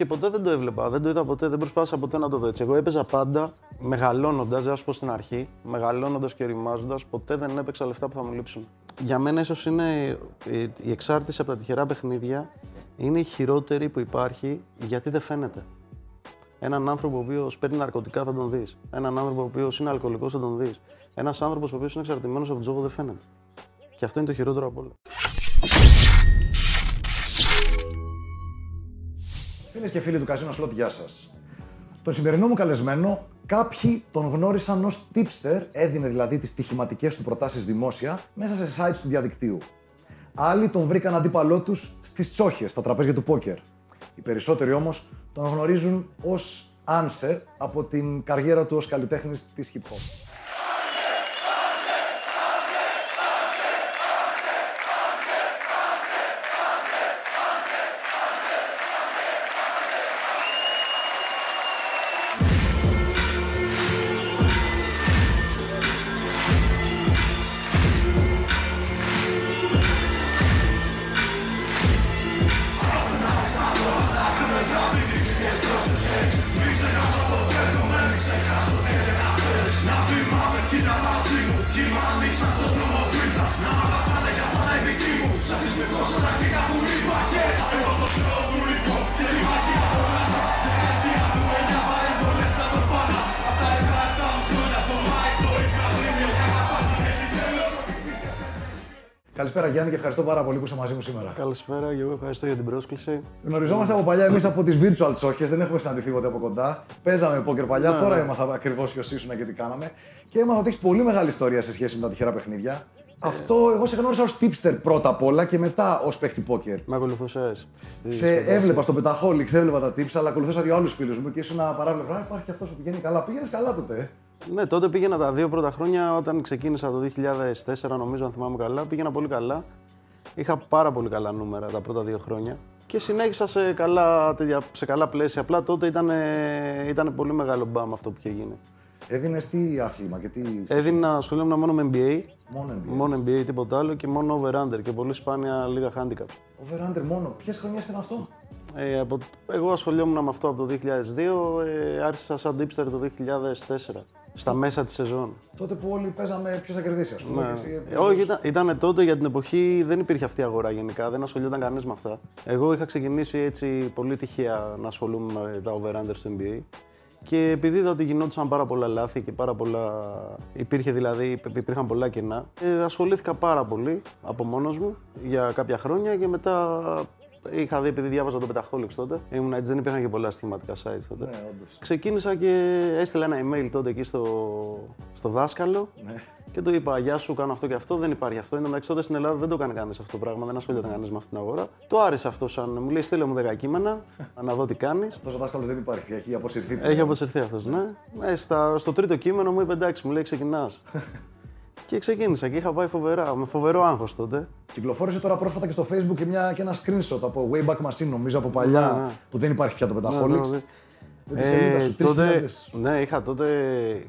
Και ποτέ δεν το έβλεπα, δεν το είδα ποτέ, δεν προσπάθησα ποτέ να το δω έτσι. Εγώ έπαιζα πάντα μεγαλώνοντας, δεν θα σου πω στην αρχή, μεγαλώνοντας και οριμάζοντα, ποτέ δεν έπαιξα λεφτά που θα μου λείψουν. Για μένα, ίσως είναι η- η εξάρτηση από τα τυχερά παιχνίδια είναι η χειρότερη που υπάρχει γιατί δεν φαίνεται. Έναν άνθρωπο ο οποίος παίρνει ναρκωτικά θα τον δεις. Έναν άνθρωπο ο οποίος είναι αλκοολικός θα τον δεις. Ένας άνθρωπος ο οποίος είναι εξαρτημένος από τον τζόγο δεν φαίνεται. Και αυτό είναι το χειρότερο από όλα. Φίλες και φίλοι του Καζίνο Slot, γεια σας. Τον σημερινό μου καλεσμένο, κάποιοι τον γνώρισαν ως tipster, έδινε δηλαδή τις στοιχηματικές του προτάσεις δημόσια μέσα σε sites του διαδικτύου. Άλλοι τον βρήκαν αντίπαλό τους στις τσόχες, στα τραπέζια του πόκερ. Οι περισσότεροι όμως τον γνωρίζουν ως answer από την καριέρα του ως καλλιτέχνης της hip hop. Καλησπέρα Γιάννη και ευχαριστώ πάρα πολύ που είσαι μαζί μου σήμερα. Καλησπέρα και εγώ ευχαριστώ για την πρόσκληση. Γνωριζόμαστε από παλιά εμείς από τις virtual τσόχε, δεν έχουμε συναντηθεί ποτέ από κοντά. Παίζαμε πόκερ παλιά, τώρα έμαθα ακριβώς ποιος ήσουν και τι κάναμε. Και έμαθα ότι έχεις πολύ μεγάλη ιστορία σε σχέση με τα τυχερά παιχνίδια. Αυτό εγώ σε γνώρισα ως tipster πρώτα απ' όλα και μετά ως παίχτη πόκερ. Με ακολουθούσες. Σε έβλεπα στο Petaholix, έβλεπα τα tips, αλλά ακολουθούσα δύο άλλους φίλους μου και ήσουν παράβλεπα. Α, υπάρχει αυτός που πηγαίνει καλά. Πήγαινες καλά τότε. ε. Ναι, τότε πήγαινα τα δύο πρώτα χρόνια όταν ξεκίνησα το 2004, νομίζω, αν θυμάμαι καλά. Πήγαινα πολύ καλά. Είχα πάρα πολύ καλά νούμερα τα πρώτα δύο χρόνια και συνέχισα σε καλά, τέτοια- σε καλά πλαίσια. Απλά τότε ήταν, ήταν πολύ μεγάλο μπαμ αυτό που είχε γίνει. Έδινε τι άθλημα και τι. Έδινα, ασχολούμαι μόνο με NBA. Μόνο NBA. Μόνο NBA, τίποτα άλλο και μόνο over-under και πολύ σπάνια λίγα handicaps. Over under μόνο. Ποιες χρονιές ήταν αυτό; Ε, από, εγώ ασχολιόμουν με αυτό από το 2002, ε, άρχισα σαν dipster το 2004, στα μέσα της σεζόν. Τότε που όλοι παίζαμε ποιος θα κερδίσει, ας πούμε. Ναι. και εσύ Ε, όχι, ήταν, ήτανε τότε για την εποχή δεν υπήρχε αυτή η αγορά γενικά, δεν ασχολιόταν κανεί με αυτά. Εγώ είχα ξεκινήσει έτσι πολύ τυχαία να ασχολούμαι με τα over-under στο NBA. Και επειδή είδα ότι γινόντουσαν πάρα πολλά λάθη και πάρα πολλά. υπήρχε δηλαδή, υπήρχαν πολλά κενά, ε, ασχολήθηκα πάρα πολύ από μόνος μου για κάποια χρόνια και μετά είχα δει, επειδή διάβαζα το Petaholix τότε, ήμουν έτσι, δεν υπήρχαν και πολλά στοιχηματικά sites τότε. Ναι, όντως. Ξεκίνησα και έστειλα ένα email τότε εκεί στο, στο δάσκαλο Ναι. και του είπα: Γεια σου, κάνω αυτό και αυτό. Δεν υπάρχει αυτό. Εν τω μεταξύ τότε στην Ελλάδα δεν το κάνει κανείς αυτό το πράγμα, δεν ασχολιόταν κανείς με αυτή την αγορά. Το άρεσε αυτό σαν μου λέει: Στείλε μου 10 κείμενα, να δω τι κάνεις. Αυτός ο δάσκαλος δεν υπάρχει, έχει αποσυρθεί. Έχει αποσυρθεί αυτός, ναι. Ε, στα, στο τρίτο κείμενο μου είπε: Εντάξει, μου λέει: Ξεκινάς. και ξεκίνησα και είχα πάει φοβερά, με φοβερό άγχος τότε. Κυκλοφόρησε τώρα πρόσφατα και στο facebook και, μια, και ένα screenshot από Wayback Machine, νομίζω από παλιά, Ναι, ναι. που δεν υπάρχει πια το Ναι, Petaholix. ναι, ναι. Με τη σελίδα σου, 3.000. τότε, ναι, είχα τότε,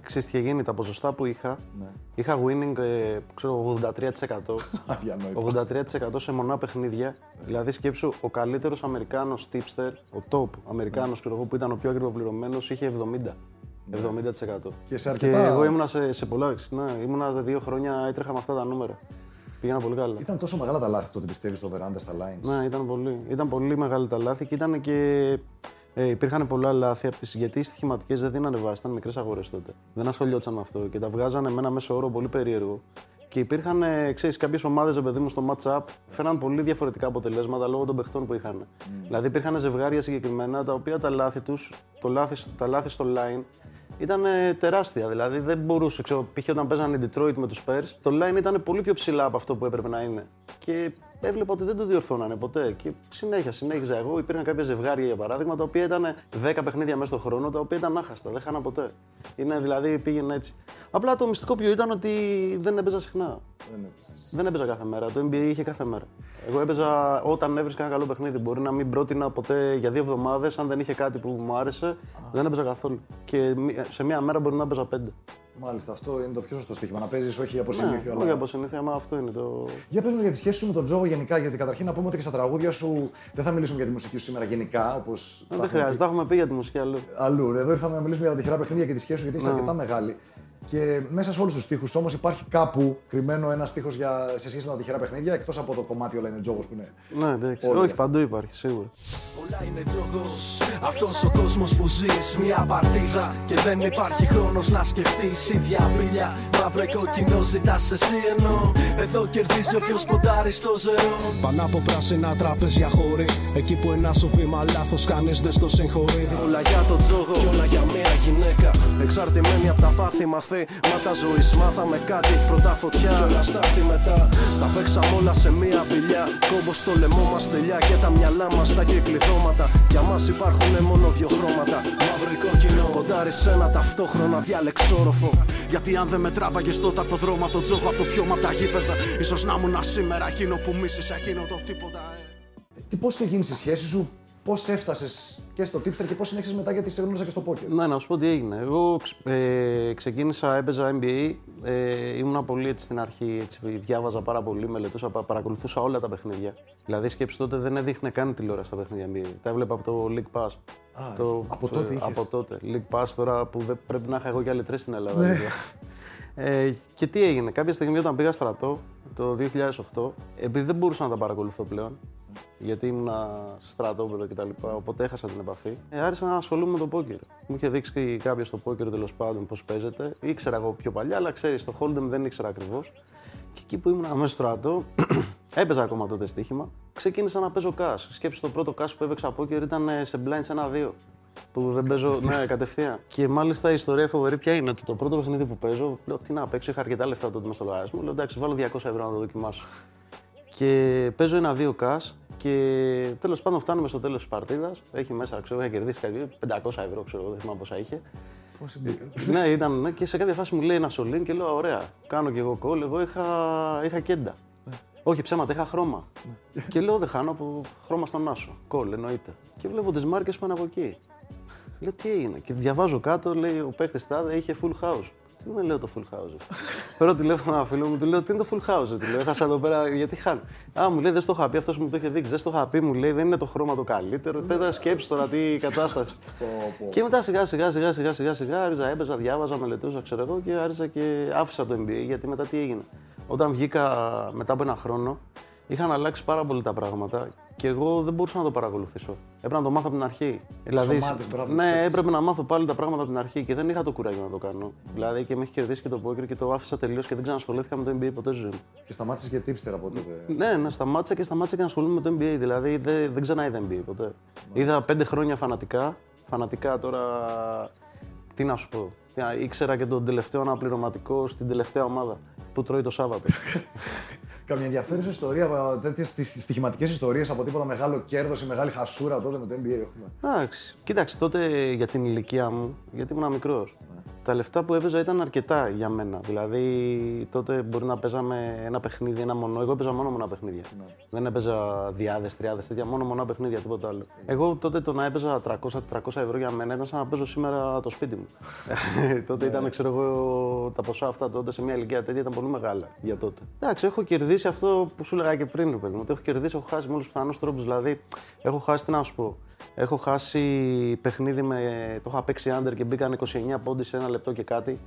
ξέρεις τι είχε γίνει, τα ποσοστά που είχα, Ναι. είχα winning, ε, ξέρω, 83%. Αδιανόητο. 83% σε μονά παιχνίδια. Δηλαδή, σκέψου, ο καλύτερος Αμερικάνος tipster, ο top Αμερικάνος που ήταν ο πιο ακριβοπληρωμένος, είχε 70. 70%. Και σε αρκετά- εγώ ήμουνα σε, σε πολλά. Ναι, ήμουνα δύο χρόνια, έτρεχα με αυτά τα νούμερα. Πήγαινα πολύ καλά. Ήταν τόσο μεγάλα τα λάθη τότε, πιστεύει, στο veranda στα lines. Ναι, ήταν πολύ, ήταν πολύ μεγάλη τα λάθη και ήταν και. Ε, υπήρχαν πολλά λάθη από τις, γιατί οι στοιχηματικές δεν δίνανε βάση, ήταν μικρές αγορές τότε. Δεν ασχολιόταν με αυτό και τα βγάζανε με ένα μέσο όρο πολύ περίεργο. Και υπήρχαν, ε, ξέρεις, κάποιες ομάδες, παιδί μου, στο match-up φέραν πολύ διαφορετικά αποτελέσματα λόγω των παιχτών που είχαν. Δηλαδή, υπήρχαν ζευγάρια συγκεκριμένα τα οποία τα λάθη τους, το λάθη, τα λάθη στο line ήταν ε, τεράστια. Δηλαδή, δεν μπορούσε, ξέρω, π.χ. όταν παίζανε οι Detroit με τους Spurs, το line ήταν πολύ πιο ψηλά από αυτό που έπρεπε να είναι. Και έβλεπα ότι δεν το διορθώνανε ποτέ. Και συνέχεια, συνέχιζα εγώ. Υπήρχαν κάποια ζευγάρια, για παράδειγμα, τα οποία ήταν 10 παιχνίδια μέσα στον χρόνο, τα οποία ήταν άχαστα, δεν χάνα ποτέ. Είναι δηλαδή πήγαινε έτσι. Απλά το μυστικό ποιο ήταν ότι δεν έπαιζα συχνά. Δεν έπαιζες. Δεν έπαιζα κάθε μέρα. Το NBA είχε κάθε μέρα. Εγώ έπαιζα όταν έβρισκα ένα καλό παιχνίδι. Μπορεί να μην πρότεινα ποτέ για δύο εβδομάδες, αν δεν είχε κάτι που μου άρεσε, δεν έπαιζα καθόλου. Και μη- σε μία μέρα μπορεί να έπαιζα πέντε. Μάλιστα, αυτό είναι το πιο σωστό στοίχημα. Να παίζεις όχι από Ναι, συνήθεια. όχι από συνήθεια, αλλά αυτό είναι το. Για πες μας για τη σχέση σου με τον Τζόγο γενικά, γιατί καταρχήν να πούμε ότι και στα τραγούδια σου δεν θα μιλήσουμε για τη μουσική σου σήμερα γενικά, όπως. Ε, Δεν χρειάζεται, τα έχουμε πει για τη μουσική αλλού. Αλλού. Εδώ ήρθαμε να μιλήσουμε για τα τυχερά παιχνίδια και τη σχέση σου, γιατί είσαι Ναι. αρκετά μεγάλη. Και μέσα σε όλους τους τοίχου όμως υπάρχει κάπου κρυμμένο ένα τείχο σε σχέση με τα τυχερά παιχνίδια, εκτός από το κομμάτι όλα είναι τζόγος που είναι. Ναι, εντάξει. Όλοι. Όχι, παντού υπάρχει, σίγουρα. Όλα είναι τζόγος Αυτός ο κόσμος που ζεις Μια παρτίδα Και δεν υπάρχει χρόνος να σκεφτείς Ίδια μπίλια Μαύρο κόκκινο ζητάς εσύ ενώ Εδώ κερδίζει όποιος ποντάρει στο ζερό Πάνω από πράσινα τραπέζια χώρη Εκεί που ένα σου βήμα λάθος κάνεις δεν στο συγχωρεί Όλα για το τζόγο Και όλα για μια γυναίκα Εξαρτημένη από τα πάθη μαθήματα ζωής Μάθαμε κάτι πρώτα φωτιά. Κι όλα στάχτη μετά Τα παίξαμε όλα σε μια μπιλιά Κόμπος στο λαιμό μας τελειά Και τα μυαλά μας τα κυκλειδώματα Για μας υπάρχουν μόνο δύο χρώματα. Μαύρο ή κόκκινο. Ποντάρει σε ένα ταυτόχρονα διαλεξόροφο. Γιατί αν δεν με τράβαγες τότε από το δρόμο, από το τζόγο, από το πιώμα, από τα γήπεδα, ίσως να ήμουν σήμερα εκείνο που μίσησε εκείνο το τίποτα. ε. Τι πώ ξεκίνησε η σχέση σου, πώς έφτασες και στο tipster και πώς συνέχισες μετά γιατί σε γνώρισα και στο poker. Ναι, να σου πω τι έγινε. Εγώ ξ- ε, ξεκίνησα, έπαιζα NBA. Ε, ήμουνα πολύ έτσι στην αρχή, έτσι, διάβαζα πάρα πολύ, μελετούσα, πα- παρακολουθούσα όλα τα παιχνίδια. Δηλαδή, σκέψη τότε δεν έδειχνε καν τηλεόραση τα παιχνίδια NBA. Τα έβλεπα από το League Pass. Α, το, από τότε είχες. Από τότε. League Pass τώρα που δεν, πρέπει να είχα εγώ και άλλοι τρεις στην Ελλάδα. δηλαδή. Ε, και τι έγινε, κάποια στιγμή όταν πήγα στρατό το 2008, επειδή δεν μπορούσα να τα παρακολουθώ πλέον, γιατί ήμουν στρατόπεδο κτλ. Οπότε έχασα την επαφή. Ε, άρχισα να ασχολούμαι με το πόκερ. Μου είχε δείξει κάποιος το πόκερ τέλος πάντων πώς παίζεται. Ήξερα εγώ πιο παλιά, αλλά ξέρεις, το Hold'em δεν ήξερα ακριβώς. Και εκεί που ήμουν μέσα στο στρατό, έπαιζα ακόμα τότε στοίχημα. Ξεκίνησα να παίζω cash. Σκέψου το πρώτο cash που έπαιξα πόκερ ήταν ε, σε blinds 1-2. Που δεν παίζω, ναι, κατευθείαν. Και μάλιστα η ιστορία φοβερή πια είναι ότι το πρώτο παιχνίδι που παίζω, λέω τι να παίξω, είχα αρκετά λεφτά τότε μες στο λογαριασμό. Λέω εντάξει, βάλω 200 ευρώ να το δοκιμάσω. Και παίζω ένα-δύο κας και τέλος πάντων φτάνουμε στο τέλος της παρτίδας. Έχει μέσα, ξέρω, είχα κερδίσει κάτι 500 ευρώ, ξέρω, δεν θυμάμαι πόσα είχε. Πώς μπήκα. ναι, ήταν, ναι, και σε κάποια φάση μου λέει ένα σωλήν και λέω: Ωραία, κάνω κι εγώ κόλλ. Εγώ είχα, είχα κέντα. Όχι ψέματα, είχα χρώμα. και λέω: Δεν χάνω από χρώμα στον Άσο. Κόλλ, εννοείται. Και βλέπω τις μάρκες πάνε από εκεί. Λέω: Τι έγινε. Και διαβάζω κάτω, λέει: Ο παίχτης τάδε είχε full house. Τι με λέω το full house. Παίρνω τηλέφωνο ένα φίλο μου, του λέω: Τι είναι το full house. Του λέω: Έχασα εδώ πέρα γιατί χάνω. Α, μου λέει: Δεν στο είχα πει, αυτός μου το είχε δείξει. Δεν στο είχα πει, μου λέει: Δεν είναι το χρώμα το καλύτερο. Τέτα σκέψη τώρα τι κατάσταση. Και μετά σιγά σιγά σιγά σιγά σιγά σιγά άρχισα, έπαιζα, διάβαζα, μελετούσα, ξέρω εγώ και άρχισα και άφησα το NBA γιατί μετά τι έγινε. Όταν βγήκα μετά από ένα χρόνο, είχαν αλλάξει πάρα πολύ τα πράγματα και εγώ δεν μπορούσα να το παρακολουθήσω. Έπρεπε να το μάθω από την αρχή. Δηλαδή, ομάδες, μπράβο, τους ναι, παίκτες. έπρεπε να μάθω πάλι τα πράγματα από την αρχή και δεν είχα το κουράγιο να το κάνω. Δηλαδή και με έχει κερδίσει και το πόκερ και το άφησα τελείως και δεν ξανασχολήθηκα με το NBA ποτέ στη ζωή μου. Και σταμάτησες και tipster από τότε. Ναι, ναι, σταμάτησα και σταμάτησα και να ασχολούμαι με το NBA. Δηλαδή δεν, δεν ξανά είδα NBA ποτέ. Είδα πέντε χρόνια φανατικά. Φανατικά τώρα. Τι να σου πω. Τι- Ήξερα και τον τελευταίο αναπληρωματικό στην τελευταία ομάδα που τρώει το Σάββατο. Καμιά ενδιαφέρουσα ιστορία, τέτοιε στοιχηματικές ιστορίες από τίποτα μεγάλο κέρδος ή μεγάλη χασούρα τότε με το NBA έχουμε. Εντάξει. Κοίταξε, τότε για την ηλικία μου, γιατί ήμουν μικρός. Τα λεφτά που έπαιζα ήταν αρκετά για μένα. Δηλαδή, τότε μπορεί να παίζαμε ένα παιχνίδι, ένα μονό. Εγώ έπαιζα μόνο μονά παιχνίδια. Δεν έπαιζα διάδες, τριάδες, τέτοια. Μόνο μονά παιχνίδια, τίποτα άλλο. Εγώ τότε το να έπαιζα 300-400 ευρώ για μένα ήταν σαν να παίζω σήμερα το σπίτι μου. τότε ήταν, ξέρω εγώ, τα ποσά αυτά τότε σε μια ηλικία τέτοια ήταν πολύ μεγάλα για τότε. Εντάξει, έχω κερδίσει αυτό που σου έλεγα και πριν, ρε παιδί μου. Ότι έχω κερδίσει, έχω χάσει με όλους τους πιθανούς τρόπους. Δηλαδή, έχω χάσει, τι να σου πω. Έχω χάσει παιχνίδι με. Το είχα παίξει άντερ και μπήκαν 29 πόντι σε ένα λεπτό και κάτι.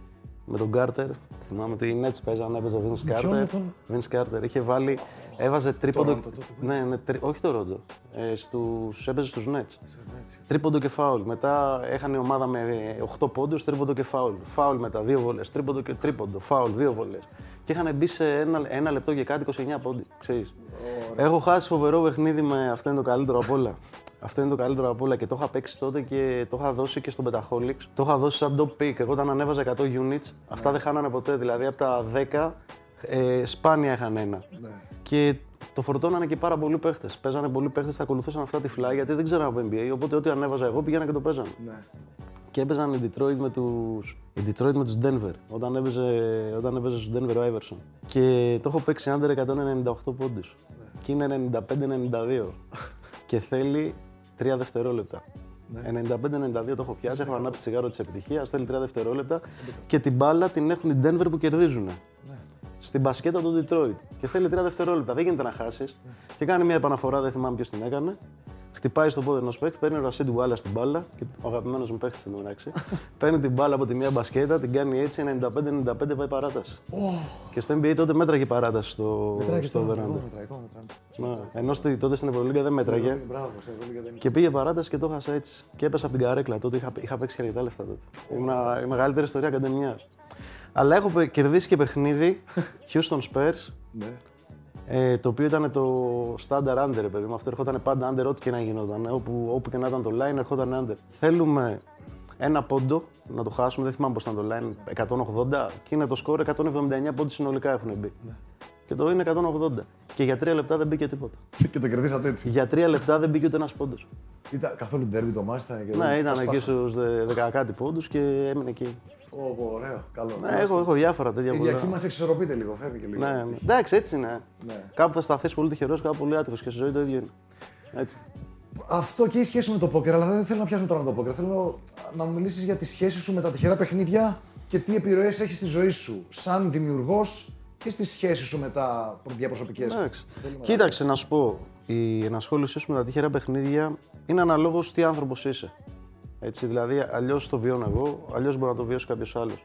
Με τον Κάρτερ. Θυμάμαι ότι οι Nets παίζανε, έπαιζε ο Vince ποιον, Carter. με τον; Vince Carter. Είχε βάλει. Έβαζε τρίποντο. Toronto τότε που ναι, ναι, τρι- όχι το Ρόντο. Ε, στους, έπαιζε στους Nets. Τρίποντο και φάουλ. Μετά έχανε η ομάδα με 8 πόντους, τρίποντο και φάουλ. Φάουλ μετά, δύο βολές. Τρίποντο και τρίποντο. Φάουλ, δύο βολές. Και είχαν μπει σε ένα, ένα λεπτό και κάτι 29 πόντι. Ξέρεις. Έχω χάσει φοβερό παιχνίδι με αυτό είναι το καλύτερο απ' όλα. Αυτό είναι το καλύτερο απ' όλα και το είχα παίξει τότε και το είχα δώσει και στον Petaholics. Το είχα δώσει σαν top pick. Εγώ όταν ανέβαζα 100 units, αυτά δεν χάνανε ποτέ. Δηλαδή από τα 10 ε, σπάνια είχαν ένα. Και το φορτώνανε και πάρα πολλοί παίχτες. Παίζανε πολλοί παίχτες, τα ακολουθούσαν αυτά τυφλά γιατί δεν ξέρανε από NBA. Οπότε ό,τι ανέβαζα εγώ πήγαινα και το παίζανε. Ναι. Και έπαιζαν οι Detroit με τους, οι Detroit με τους Denver, όταν έπαιζε, όταν έπαιζε στους Denver ο Iverson. Και το έχω παίξει under 198 πόντους. Και είναι 95-92. και θέλει 3 δευτερόλεπτα. Ναι. 95-92 το έχω πιάσει, έχω ανάψει τσιγάρο της επιτυχίας, θέλει 3 δευτερόλεπτα και την μπάλα την έχουν οι Denver που κερδίζουν. Ναι. Στην μπασκέτα του Detroit. Και θέλει 3 δευτερόλεπτα. Δεν γίνεται να χάσεις. Και κάνει μια επαναφορά, δεν θυμάμαι ποιος την έκανε. Χτυπάει στον πόδι ενός παίκτη, παίρνει ο Ρασίντ Γουάλα στην μπάλα. Και ο αγαπημένος μου παίκτης εν τω μεταξύ. παίρνει την μπάλα από τη μία μπασκέτα, την κάνει έτσι, 95-95 πάει παράταση. Και στο NBA τότε μέτραγε παράταση στο, Μετράει στο και Veranda. μετράει, μετράει, μετράει. Ναι. Ενώ στη- τότε στην Ευρωλίγκα δεν μέτραγε. Μπράβο, σε Ευρωλίγα δεν Και πήγε παράταση και το έχασα έτσι. Και έπεσα από την καρέκλα. Τότε είχα, είχα παίξει και αρκετά λεφτά τότε. Ήμουν η μεγαλύτερη ιστορία ακαδημιά. Αλλά έχω πε- κερδίσει και παιχνίδι Houston Spurs, Ναι. Ε, το οποίο ήταν το standard under, ρε παιδί μου. Αυτό ερχόταν πάντα under, ό,τι και να γινόταν. Όπου, όπου και να ήταν το line, ερχόταν under. Θέλουμε ένα πόντο να το χάσουμε, δεν θυμάμαι πώς ήταν το line, 180 και είναι το σκορ 179 πόντους συνολικά έχουν μπει. Και το είναι 180. Και για τρία λεπτά δεν μπήκε τίποτα. Και το κερδίσατε έτσι. Για τρία λεπτά δεν μπήκε ούτε ένας πόντος. Ήταν καθόλου ντέρμπι το μάτι, ήταν και Ναι, δεν- ήταν τα εκεί σπάσατε. στους 10 κάτι πόντους και έμεινε εκεί. Ω, ω, ωραίο, καλό. Ναι, έχω, έχω διάφορα τέτοια Η πολλά. διακύμαση εξισορροπείται λίγο, φεύγει και λίγο. Ναι, ναι. Εντάξει, έτσι είναι. Ναι. Κάπου θα σταθείς πολύ τυχερός, κάπου πολύ άτυχος και στη ζωή το ίδιο είναι. Έτσι. Αυτό και η σχέση με το πόκερ, αλλά δεν θέλω να πιάσουμε τώρα με το πόκερ. Θέλω να μου μιλήσεις για τη σχέση σου με τα τυχερά παιχνίδια και τι επιρροές έχεις στη ζωή σου, σαν δημιουργός και στη σχέση σου με τα διαπροσωπικές. Εντάξει. Κοίταξε να σου πω, η ενασχόλησή σου με τα τυχερά παιχνίδια είναι αναλόγως τι άνθρωπος είσαι. Έτσι, δηλαδή, αλλιώς το βιώνω εγώ, αλλιώς μπορεί να το βιώσει κάποιος άλλος.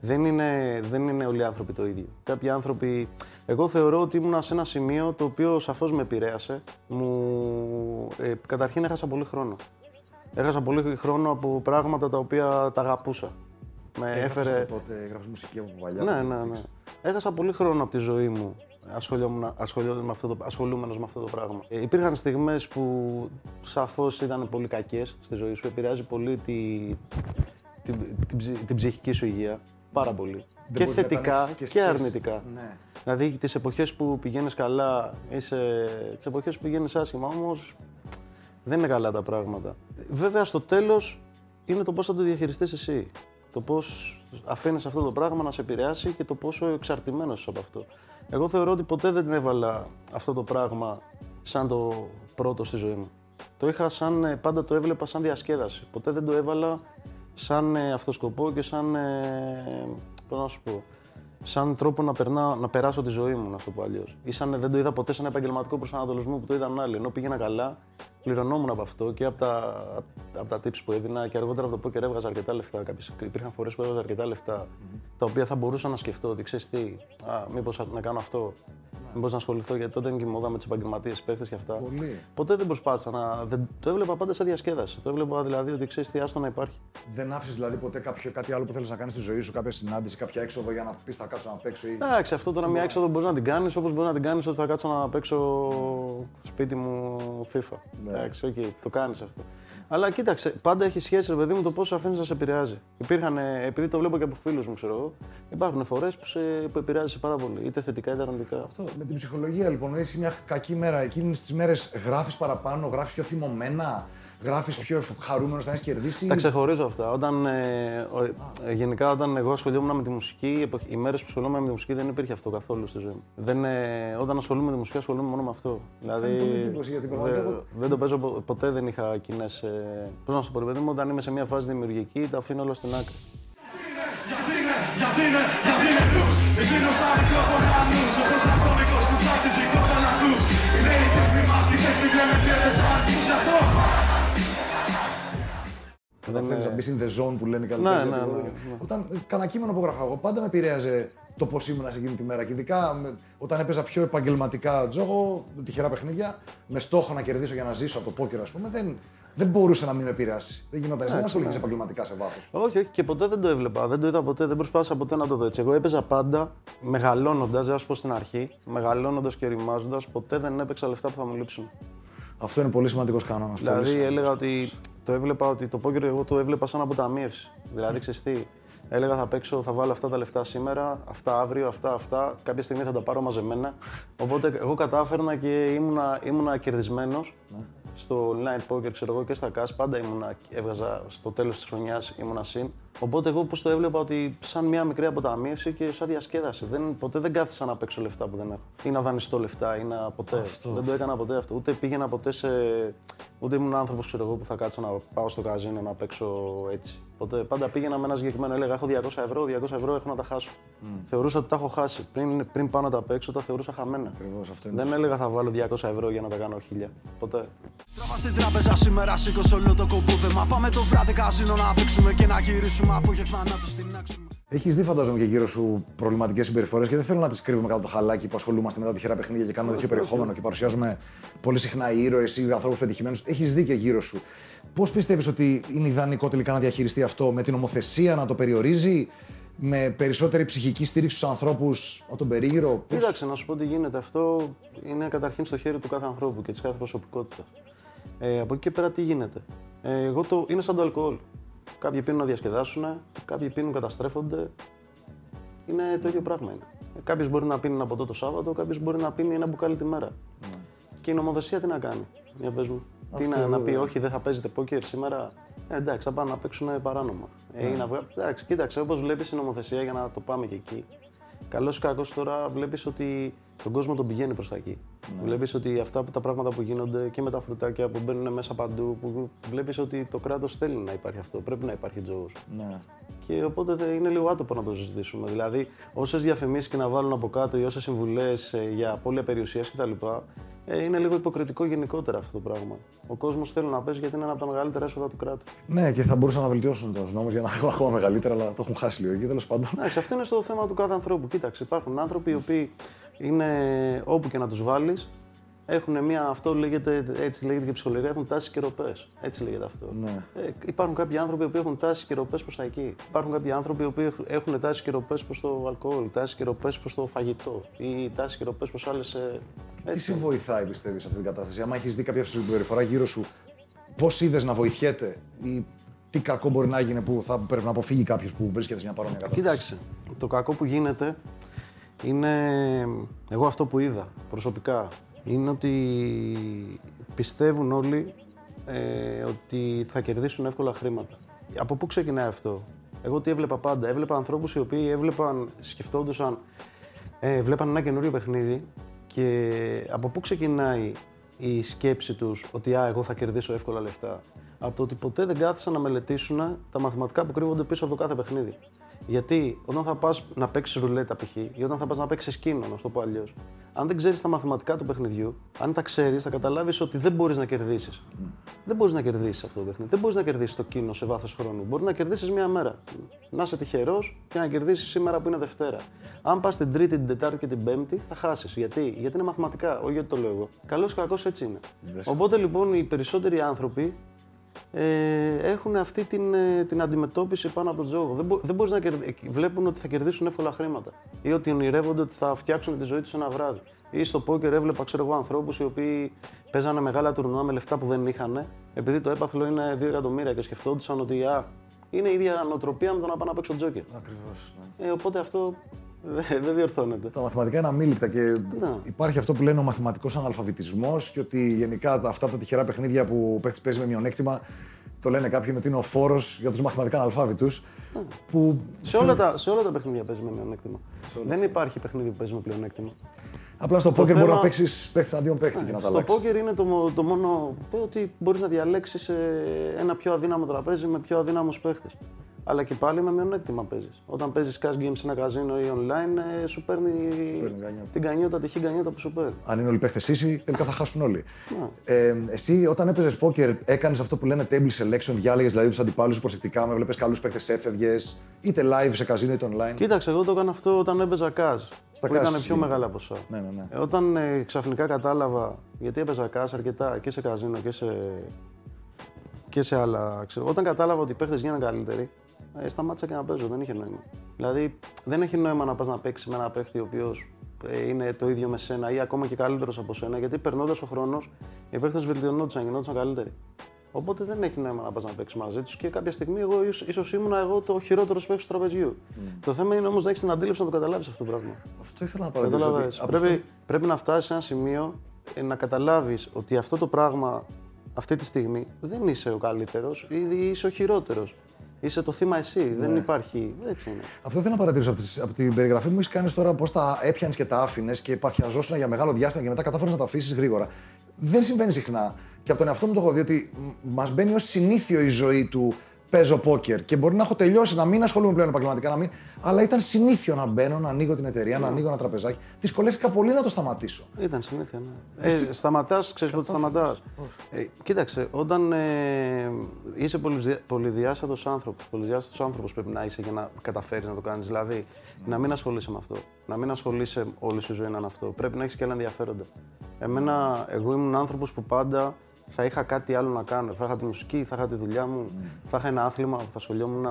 Δεν είναι, δεν είναι όλοι οι άνθρωποι το ίδιο. Κάποιοι άνθρωποι. Εγώ θεωρώ ότι ήμουνα σε ένα σημείο το οποίο σαφώς με επηρέασε. Μου... Ε, καταρχήν έχασα πολύ χρόνο. Έχασα πολύ χρόνο από πράγματα τα οποία τα αγαπούσα. Με έφερε. Τότε έγραψε μουσική από παλιά. Ναι, ναι, ναι. Έχασα πολύ χρόνο από τη ζωή μου ασχολιόμουν, ασχολιόμουν με αυτό το, ασχολούμενος με αυτό το πράγμα. Ε, υπήρχαν στιγμές που σαφώς ήταν πολύ κακές στη ζωή σου. Επηρεάζει πολύ τη, την, την, ψυχ- την ψυχική σου υγεία. Πάρα πολύ. Δεν και μπορείς να θετικά επανέλθεις και και, σχέση. αρνητικά. Ναι. Δηλαδή τις εποχές που πηγαίνεις καλά, είσαι... τις εποχές που πηγαίνεις άσχημα όμως δεν είναι καλά τα πράγματα. Βέβαια στο τέλος είναι το πώς θα το διαχειριστείς εσύ. Το πώς αφήνεις αυτό το πράγμα να σε επηρεάσει και το πόσο εξαρτημένος είσαι από αυτό. Εγώ θεωρώ ότι ποτέ δεν έβαλα αυτό το πράγμα σαν το πρώτο στη ζωή μου. Το είχα σαν, ε, πάντα το έβλεπα σαν διασκέδαση. Ποτέ δεν το έβαλα σαν ε, αυτοσκοπό και σαν, ε, πώς να σου πω, σαν τρόπο να, περνά, να περάσω τη ζωή μου, να το πω αλλιώς. Ή σαν δεν το είδα ποτέ σαν επαγγελματικό προσανατολισμό που το είδαν άλλοι. Ενώ πήγαινα καλά, πληρωνόμουν από αυτό και από τα, από τα tips που έδινα και αργότερα από το poker έβγαζα αρκετά λεφτά. Κάποιες, υπήρχαν φορές που έβγαζα αρκετά λεφτά, τα οποία θα μπορούσα να σκεφτώ ότι ξέρεις τι, α, μήπως να κάνω αυτό. Μήπω να ασχοληθώ γιατί τότε είναι και η μόδα με τους επαγγελματίες παίχτες και αυτά. Πολύ. Ποτέ δεν προσπάθησα να. Δεν, το έβλεπα πάντα σαν διασκέδαση. Το έβλεπα δηλαδή ότι ξέρεις τι, άστο να υπάρχει. Δεν άφησες δηλαδή ποτέ κάποιο, κάτι άλλο που θέλεις να κάνεις στη ζωή σου, κάποια συνάντηση, κάποια έξοδο για να πεις θα κάτσω να παίξω ή. Εντάξει, αυτό τώρα μια έξοδο μπορείς να την κάνεις όπως μπορείς να την κάνεις ότι θα κάτσω να παίξω σπίτι μου FIFA. Ναι. Εντάξει, οκ, το κάνεις αυτό. Αλλά κοίταξε, πάντα έχει σχέση, ρε παιδί μου, το πόσο αφήνεις να σε επηρεάζει. Υπήρχαν, ε, επειδή το βλέπω και από φίλους μου, ξέρω εγώ, υπάρχουν φορές που, σε, που επηρεάζει πάρα πολύ. Είτε θετικά είτε αρνητικά. Αυτό με την ψυχολογία λοιπόν, έχεις μια κακή μέρα. Εκείνες τις μέρες γράφεις παραπάνω, γράφεις πιο θυμωμένα, γράφεις πιο χαρούμενος να έχεις κερδίσει. Τα ξεχωρίζω αυτά. Όταν, ε, ο- ε, γενικά, όταν εγώ ασχολιόμουν με τη μουσική, οι εποχ- οι μέρες που ασχολούμαι με τη μουσική δεν υπήρχε αυτό καθόλου στη ζωή μου. Δεν, ε, όταν ασχολούμαι με τη μουσική, ασχολούμαι μόνο με αυτό. Δηλαδή, πολύ εντύπωση, γιατί πραγματικά δεν, εγώ- δεν το παίζω, πο- ποτέ δεν είχα κοινές. Ε, Πώς να σου πω, ρε παιδί μου, όταν είμαι σε μια φάση δημιουργική, τα αφήνω όλα στην άκρη. Γιατί είναι, γιατί είναι, γιατί είναι blues Εσύ μπροστά μικρόφωνα νους Όπως αυτόνικος που ψάχνεις εικόνα να ακούς Είναι η Καταφέρει να μπεις in the zone που λένε οι Ναι, καλλιτέχνε. ναι, ναι, ναι. Όταν ε, κανένα κείμενο που γράφα εγώ, πάντα με επηρέαζε το πώς ήμουν σε εκείνη τη μέρα. Και ειδικά με- όταν έπαιζα πιο επαγγελματικά τζόγο, με τυχερά παιχνίδια, με στόχο να κερδίσω για να ζήσω από το πόκερ, ας πούμε, δεν, δεν μπορούσε να μην με επηρεάσει. Δεν γινόταν. Δεν ασχολήθηκες επαγγελματικά σε βάθος. Όχι, όχι, και ποτέ δεν το έβλεπα. Δεν το είδα ποτέ, δεν προσπάθησα ποτέ να το δω έτσι. Εγώ έπαιζα πάντα μεγαλώνοντας, δεν θα σου πω στην αρχή, μεγαλώνοντας και ρημάζοντας, ποτέ δεν έπαιξα λεφτά που θα μου λείψουν. Αυτό είναι πολύ σημαντικός κανόνας. Δηλαδή έλεγα ότι το έβλεπα ότι το πόκερ εγώ το έβλεπα σαν αποταμίευση. Δηλαδή, ξέρεις τι, έλεγα θα παίξω, θα βάλω αυτά τα λεφτά σήμερα, αυτά αύριο, αυτά, αυτά. Κάποια στιγμή θα τα πάρω μαζεμένα. Οπότε εγώ κατάφερνα και ήμουνα, ήμουνα κερδισμένος στο online poker, ξέρω εγώ και στα cash. Πάντα ήμουνα, έβγαζα στο τέλος της χρονιάς ήμουνα συν. Οπότε εγώ πώς το έβλεπα ότι σαν μια μικρή αποταμίευση και σαν διασκέδαση. Δεν, ποτέ δεν κάθισα να παίξω λεφτά που δεν έχω. Ή να δανειστώ λεφτά ή να ποτέ. Δεν το έκανα ποτέ αυτό. Ούτε πήγαινα ποτέ σε Ούτε ήμουν άνθρωπος που θα κάτσω να πάω στο καζίνο να παίξω έτσι. Οπότε πάντα πήγαινα με ένα συγκεκριμένο, έλεγα: Έχω 200 ευρώ, 200 ευρώ έχω να τα χάσω. Θεωρούσα ότι τα έχω χάσει. Πριν, πριν πάω να τα παίξω, τα θεωρούσα χαμένα. Ακριβώς, αυτό είναι. Δεν έλεγα θα βάλω 200 ευρώ για να τα κάνω 1000. Ποτέ. Τραβά στην τράπεζα σήμερα, σήκω όλο το κομπούδεμα. Πάμε το βράδυ καζίνο να παίξουμε και να γυρίσουμε. Απόγευμα να του την άξουμε. Έχεις δει, φαντάζομαι, και γύρω σου προβληματικές συμπεριφορές και δεν θέλω να τις κρύβουμε κάτω από το χαλάκι που ασχολούμαστε με τα τυχερά παιχνίδια και κάνουμε τέτοιο περιεχόμενο και παρουσιάζουμε πολύ συχνά ήρωες ή ανθρώπους πετυχημένους. Έχεις δει και γύρω σου. Πώς πιστεύεις ότι είναι ιδανικό τελικά να διαχειριστεί αυτό με την ομοθεσία, να το περιορίζει, με περισσότερη ψυχική στήριξη στους ανθρώπους από τον περίγυρο; Πώς- Κοίταξε, να σου πω τι γίνεται. Αυτό είναι καταρχήν στο χέρι του κάθε ανθρώπου και της κάθε προσωπικότητας. Ε, από εκεί και πέρα τι γίνεται. Ε, εγώ το, είναι σαν το αλκοόλ. Κάποιοι πίνουν να διασκεδάσουν, κάποιοι πίνουν καταστρέφονται. Είναι το ίδιο πράγμα. Είναι. Κάποιος μπορεί να πίνει ένα ποτό το Σάββατο, κάποιος μπορεί να πίνει ένα μπουκάλι τη μέρα. Και η νομοθεσία τι να κάνει, για πες μου. Τι να, να πει, Όχι, δεν θα παίζετε πόκερ σήμερα. Ε, εντάξει, θα πάνε να παίξουν παράνομα. Ε, ή να βγα... Εντάξει, κοίταξε, όπως βλέπεις η νομοθεσία για να το πάμε και εκεί. Καλός ή κακός τώρα βλέπεις ότι τον κόσμο τον πηγαίνει προς τα εκεί. Ναι. Βλέπεις ότι αυτά που- τα πράγματα που γίνονται και με τα φρουτάκια που μπαίνουν μέσα παντού, που βλέπεις ότι το κράτος θέλει να υπάρχει αυτό. Πρέπει να υπάρχει τζόγος. Ναι. Και οπότε δεν- είναι λίγο άτομο να το συζητήσουμε. Δηλαδή, όσες διαφημίσεις και να βάλουν από κάτω ή όσες συμβουλές για απώλεια περιουσία κτλ. Ε, είναι λίγο υποκριτικό γενικότερα αυτό το πράγμα. Ο κόσμος θέλει να παίζει γιατί είναι ένα από τα μεγαλύτερα έσοδα του κράτου. Ναι, και θα μπορούσαν να βελτιώσουν τους νόμους για να έχουν ακόμα μεγαλύτερα, αλλά το έχουν χάσει λίγο εκεί τέλος πάντων. Εντάξει, αυτό είναι στο θέμα του κάθε ανθρώπου. Κοίταξε, υπάρχουν άνθρωποι οι οποίοι είναι όπου και να τους βάλεις, έχουν μια, αυτό λέγεται, έτσι λέγεται και ψυχολογικά, έχουν τάσει και ροπές. Έτσι λέγεται αυτό. Ναι. Ε, υπάρχουν κάποιοι άνθρωποι που έχουν τάσει και ροπές προς τα εκεί. Υπάρχουν κάποιοι άνθρωποι που έχουν τάσει και ροπές προς το αλκοόλ, τάσει και ροπές προς το φαγητό ή τάσει και ροπές προς άλλες. Τι σε βοηθάει, πιστεύεις, σε αυτή την κατάσταση; Άμα έχεις δει κάποια συμπεριφορά γύρω σου, πώς είδες να βοηθιέται ή τι κακό μπορεί να γίνει που θα πρέπει να αποφύγει κάποιος που βρίσκεται σε μια παρόμοια κατάσταση; Κοίταξε, το κακό που γίνεται είναι, εγώ αυτό που είδα προσωπικά, είναι ότι πιστεύουν όλοι ε, ότι θα κερδίσουν εύκολα χρήματα. Από πού ξεκινάει αυτό; Εγώ τι έβλεπα πάντα. Έβλεπα ανθρώπους οι οποίοι έβλεπαν, σκεφτόντουσαν, ε, βλέπαν ένα καινούριο παιχνίδι και από πού ξεκινάει η σκέψη τους ότι α, εγώ θα κερδίσω εύκολα λεφτά. Από το ότι ποτέ δεν κάθισαν να μελετήσουν τα μαθηματικά που κρύβονται πίσω από το κάθε παιχνίδι. Γιατί όταν θα πας να παίξεις ρουλέτα π.χ. ή όταν θα πας να παίξεις σκίνο, να το πω αλλιώς, αν δεν ξέρεις τα μαθηματικά του παιχνιδιού, αν τα ξέρεις, θα καταλάβεις ότι δεν μπορείς να κερδίσεις. Δεν μπορείς να κερδίσεις αυτό το παιχνίδι. Δεν μπορείς να κερδίσεις το κίνο σε βάθος χρόνου. Μπορεί να κερδίσεις μία μέρα. Να είσαι τυχερός και να κερδίσεις σήμερα που είναι Δευτέρα. Αν πας την Τρίτη, την Τετάρτη και την Πέμπτη, θα χάσεις. Γιατί; Γιατί είναι μαθηματικά, όχι γιατί το λέω εγώ. Καλός ή κακός έτσι είναι. Οπότε λοιπόν οι περισσότεροι άνθρωποι ε, έχουν αυτή την, ε, την αντιμετώπιση πάνω από τον τζόγο. Δεν, μπο, δεν μπορείς να κερδί... Βλέπουν ότι θα κερδίσουν εύκολα χρήματα ή ότι ονειρεύονται ότι θα φτιάξουν τη ζωή τους ένα βράδυ. Ή στο πόκερ έβλεπα ξέρω εγώ, ανθρώπους οι οποίοι παίζανε μεγάλα τουρνουά με λεφτά που δεν είχαν, επειδή το έπαθλο είναι 2 εκατομμύρια και σκεφτόντουσαν ότι α, είναι η ίδια νοοτροπία με το να πάω να παίξω τζόκερ. Ακριβώς. Ε, οπότε αυτό δεν δεν διορθώνεται. Τα μαθηματικά είναι αμήλικτα και Ναι. υπάρχει αυτό που λένε ο μαθηματικός αναλφαβητισμός και ότι γενικά τα- αυτά τα τυχερά παιχνίδια που ο παίχτη παίζει με μειονέκτημα το λένε κάποιοι ότι είναι ο φόρος για τους μαθηματικά αναλφάβητους. Που Σε όλα, τα, σε όλα τα παιχνίδια παίζει με μειονέκτημα. Δεν υπάρχει παιχνίδι που παίζει με πλεονέκτημα. απλά στο πόκερ θέμα- μπορεί να παίξεις παίχτη αντίον παίχτη και να τα Στο αλλάξεις. πόκερ είναι το, μο- το μόνο ότι μπορείς να διαλέξεις ένα πιο αδύναμο τραπέζι με πιο αδύναμους παίχτε. Αλλά και πάλι με μειονέκτημα παίζεις. Όταν παίζεις cash games σε ένα καζίνο ή online, ε, σου παίρνει παίρνει γκανιότα. την κανιότα, τη χή γκανιότα που σου παίρνει. Αν είναι όλοι παίχτες ίση, τελικά θα χάσουν όλοι. Ε, εσύ, όταν έπαιζες πόκερ, έκανες αυτό που λένε table selection, διάλεγες δηλαδή τους αντιπάλους σου προσεκτικά, με βλέπεις καλούς παίχτες, έφευγες, είτε live σε καζίνο είτε online. Κοίταξε, εγώ το έκανα αυτό όταν έπαιζα cash. Στα που cash ήταν πιο γίνεται. μεγάλα ποσά. Ναι, ναι, ναι. Ε, όταν ε, ξαφνικά κατάλαβα, γιατί έπαιζα cash αρκετά και σε καζίνο και σε, και σε άλλα. Ξέρω, όταν κατάλαβα ότι οι παίχτες γίνανε καλύτεροι, ε, σταμάτησα και να παίζω. Δεν είχε νόημα. Δηλαδή, δεν έχει νόημα να πας να παίξεις με ένα παίχτη ο οποίος ε, είναι το ίδιο με σένα ή ακόμα και καλύτερος από σένα, γιατί περνώντας ο χρόνος οι παίχτες βελτιωνόντουσαν, γινόντουσαν καλύτεροι. Οπότε δεν έχει νόημα να πας να παίξεις μαζί τους και κάποια στιγμή εγώ ίσως ήμουν εγώ το χειρότερος παίχτης του τραπεζιού. Το θέμα είναι όμως να έχεις την αντίληψη να το καταλάβεις αυτό το πράγμα. Αυτό ήθελα να παρατηρήσω. ότι Κατάλαβες. από Πρέπει, αυτό- πρέπει να φτάσεις σε ένα σημείο ε, να καταλάβεις ότι αυτό το πράγμα αυτή τη στιγμή δεν είσαι ο καλύτερος ή είσαι ο χειρότερος. Είσαι το θύμα εσύ. Ναι. Δεν υπάρχει. Έτσι είναι. Αυτό ήθελα να παρατηρήσω από, τις, από την περιγραφή που μου έχει κάνεις τώρα πώς τα έπιανες και τα άφηνες και παθιαζόσουν για μεγάλο διάστημα και μετά κατάφερες να τα αφήσεις γρήγορα. Δεν συμβαίνει συχνά. Και από τον εαυτό μου το έχω δει ότι μας μπαίνει ως συνήθιο η ζωή του παίζω πόκερ. Και μπορεί να έχω τελειώσει, να μην ασχολούμαι πλέον επαγγελματικά, να μην... αλλά ήταν συνήθιο να μπαίνω, να ανοίγω την εταιρεία, να ανοίγω ένα τραπεζάκι. Δυσκολεύτηκα πολύ να το σταματήσω. Ήταν συνήθεια, ναι. Ε, σταματάς, ξέρεις πότε σταματάς. Ε, κοίταξε, όταν ε, είσαι πολυδιά, πολυδιάστατος άνθρωπος, πολυδιάστατος άνθρωπος πρέπει να είσαι για να καταφέρεις να το κάνεις. Δηλαδή, να μην ασχολείσαι με αυτό. Να μην ασχολείσαι όλη σου ζωή να είναι αυτό. Πρέπει να έχεις και άλλα ενδιαφέροντα. Εμένα, εγώ ήμουν άνθρωπος που πάντα θα είχα κάτι άλλο να κάνω. Θα είχα τη μουσική, θα είχα τη δουλειά μου, θα είχα ένα άθλημα, θα ασχολιόμουν.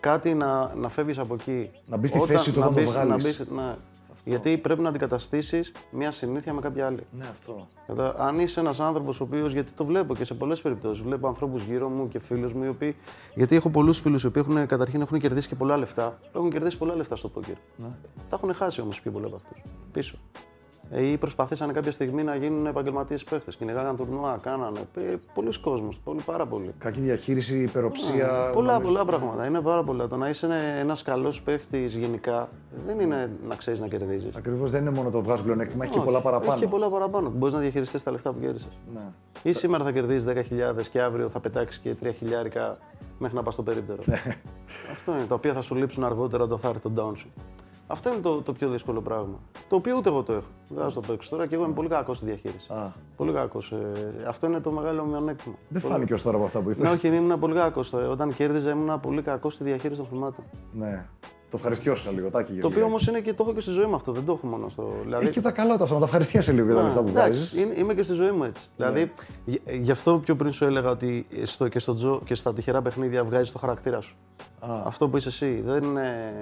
Κάτι να, να φεύγεις από εκεί. Να μπεις στη θέση του όταν το μπεις- να βγάλεις. μπεις- ναι. Γιατί πρέπει να αντικαταστήσεις μια συνήθεια με κάποια άλλη. Ναι, αυτό. Κατα- Αν είσαι ένας άνθρωπος ο οποίο, γιατί το βλέπω και σε πολλές περιπτώσεις, βλέπω ανθρώπους γύρω μου και φίλους μου οι οποίοι. Γιατί έχω πολλούς φίλους οι οποίοι έχουν, καταρχήν έχουν κερδίσει και πολλά λεφτά. Έχουν κερδίσει πολλά λεφτά στο πόκερ. Τα έχουν χάσει όμως πιο πολλοί από αυτούς. Πίσω. Ε, ή προσπαθήσανε κάποια στιγμή να γίνουν επαγγελματίες παίχτες. Κυνηγάγαν τουρνουά, κάνανε. Ε, πολλοί κόσμοι, πολύ, πάρα πολύ. Κακή διαχείριση, υπεροψία. Πολλά, νομίζω. πολλά πράγματα. Είναι πάρα πολλά. Το να είσαι ένα καλός παίχτης γενικά δεν είναι να ξέρεις να κερδίζεις. Ακριβώς δεν είναι μόνο το βγάζω πλεονέκτημα, έχει και πολλά παραπάνω. Έχει και πολλά παραπάνω. Μπορείς να διαχειριστείς τα λεφτά που κέρδισες. Ναι. Ή σήμερα θα κερδίσει 10.000 και αύριο θα πετάξεις και 3 χιλιάρικα μέχρι να πας στο περίπτερο. Αυτό είναι. Τα οποία θα σου λείψουν αργότερα όταν θα έρθει το down σου. Αυτό είναι το, το πιο δύσκολο πράγμα. Το οποίο ούτε εγώ το έχω. Δεν θα σου το παίξω τώρα και εγώ είμαι πολύ κακός στη διαχείριση. Α. Πολύ κακός. Ε, αυτό είναι το μεγάλο μειονέκτημα. Δεν φάνηκε ως τώρα από αυτά που είπες. Ναι, όχι, ήμουν πολύ κακός. Όταν κέρδιζα, ήμουν πολύ κακός στη διαχείριση των χρημάτων. Ναι. Το ευχαριστιώσω λίγο, τάκι. Το οποίο όμως είναι και το έχω και στη ζωή μου αυτό. Δεν το έχω μόνο στο. Δηλαδή, Έχει και τα καλά του αυτά, να τα ευχαριστιέσαι λίγο για τα Α, λεφτά που εντάξει, βγάζει. είναι- Είμαι και στη ζωή μου έτσι. Δηλαδή, γι- γι' αυτό πιο πριν σου έλεγα ότι στο, και, στο τζο, και στα τυχερά παιχνίδια βγάζεις το χαρακτήρα σου. Αυτό που είσαι εσύ. Δεν είναι.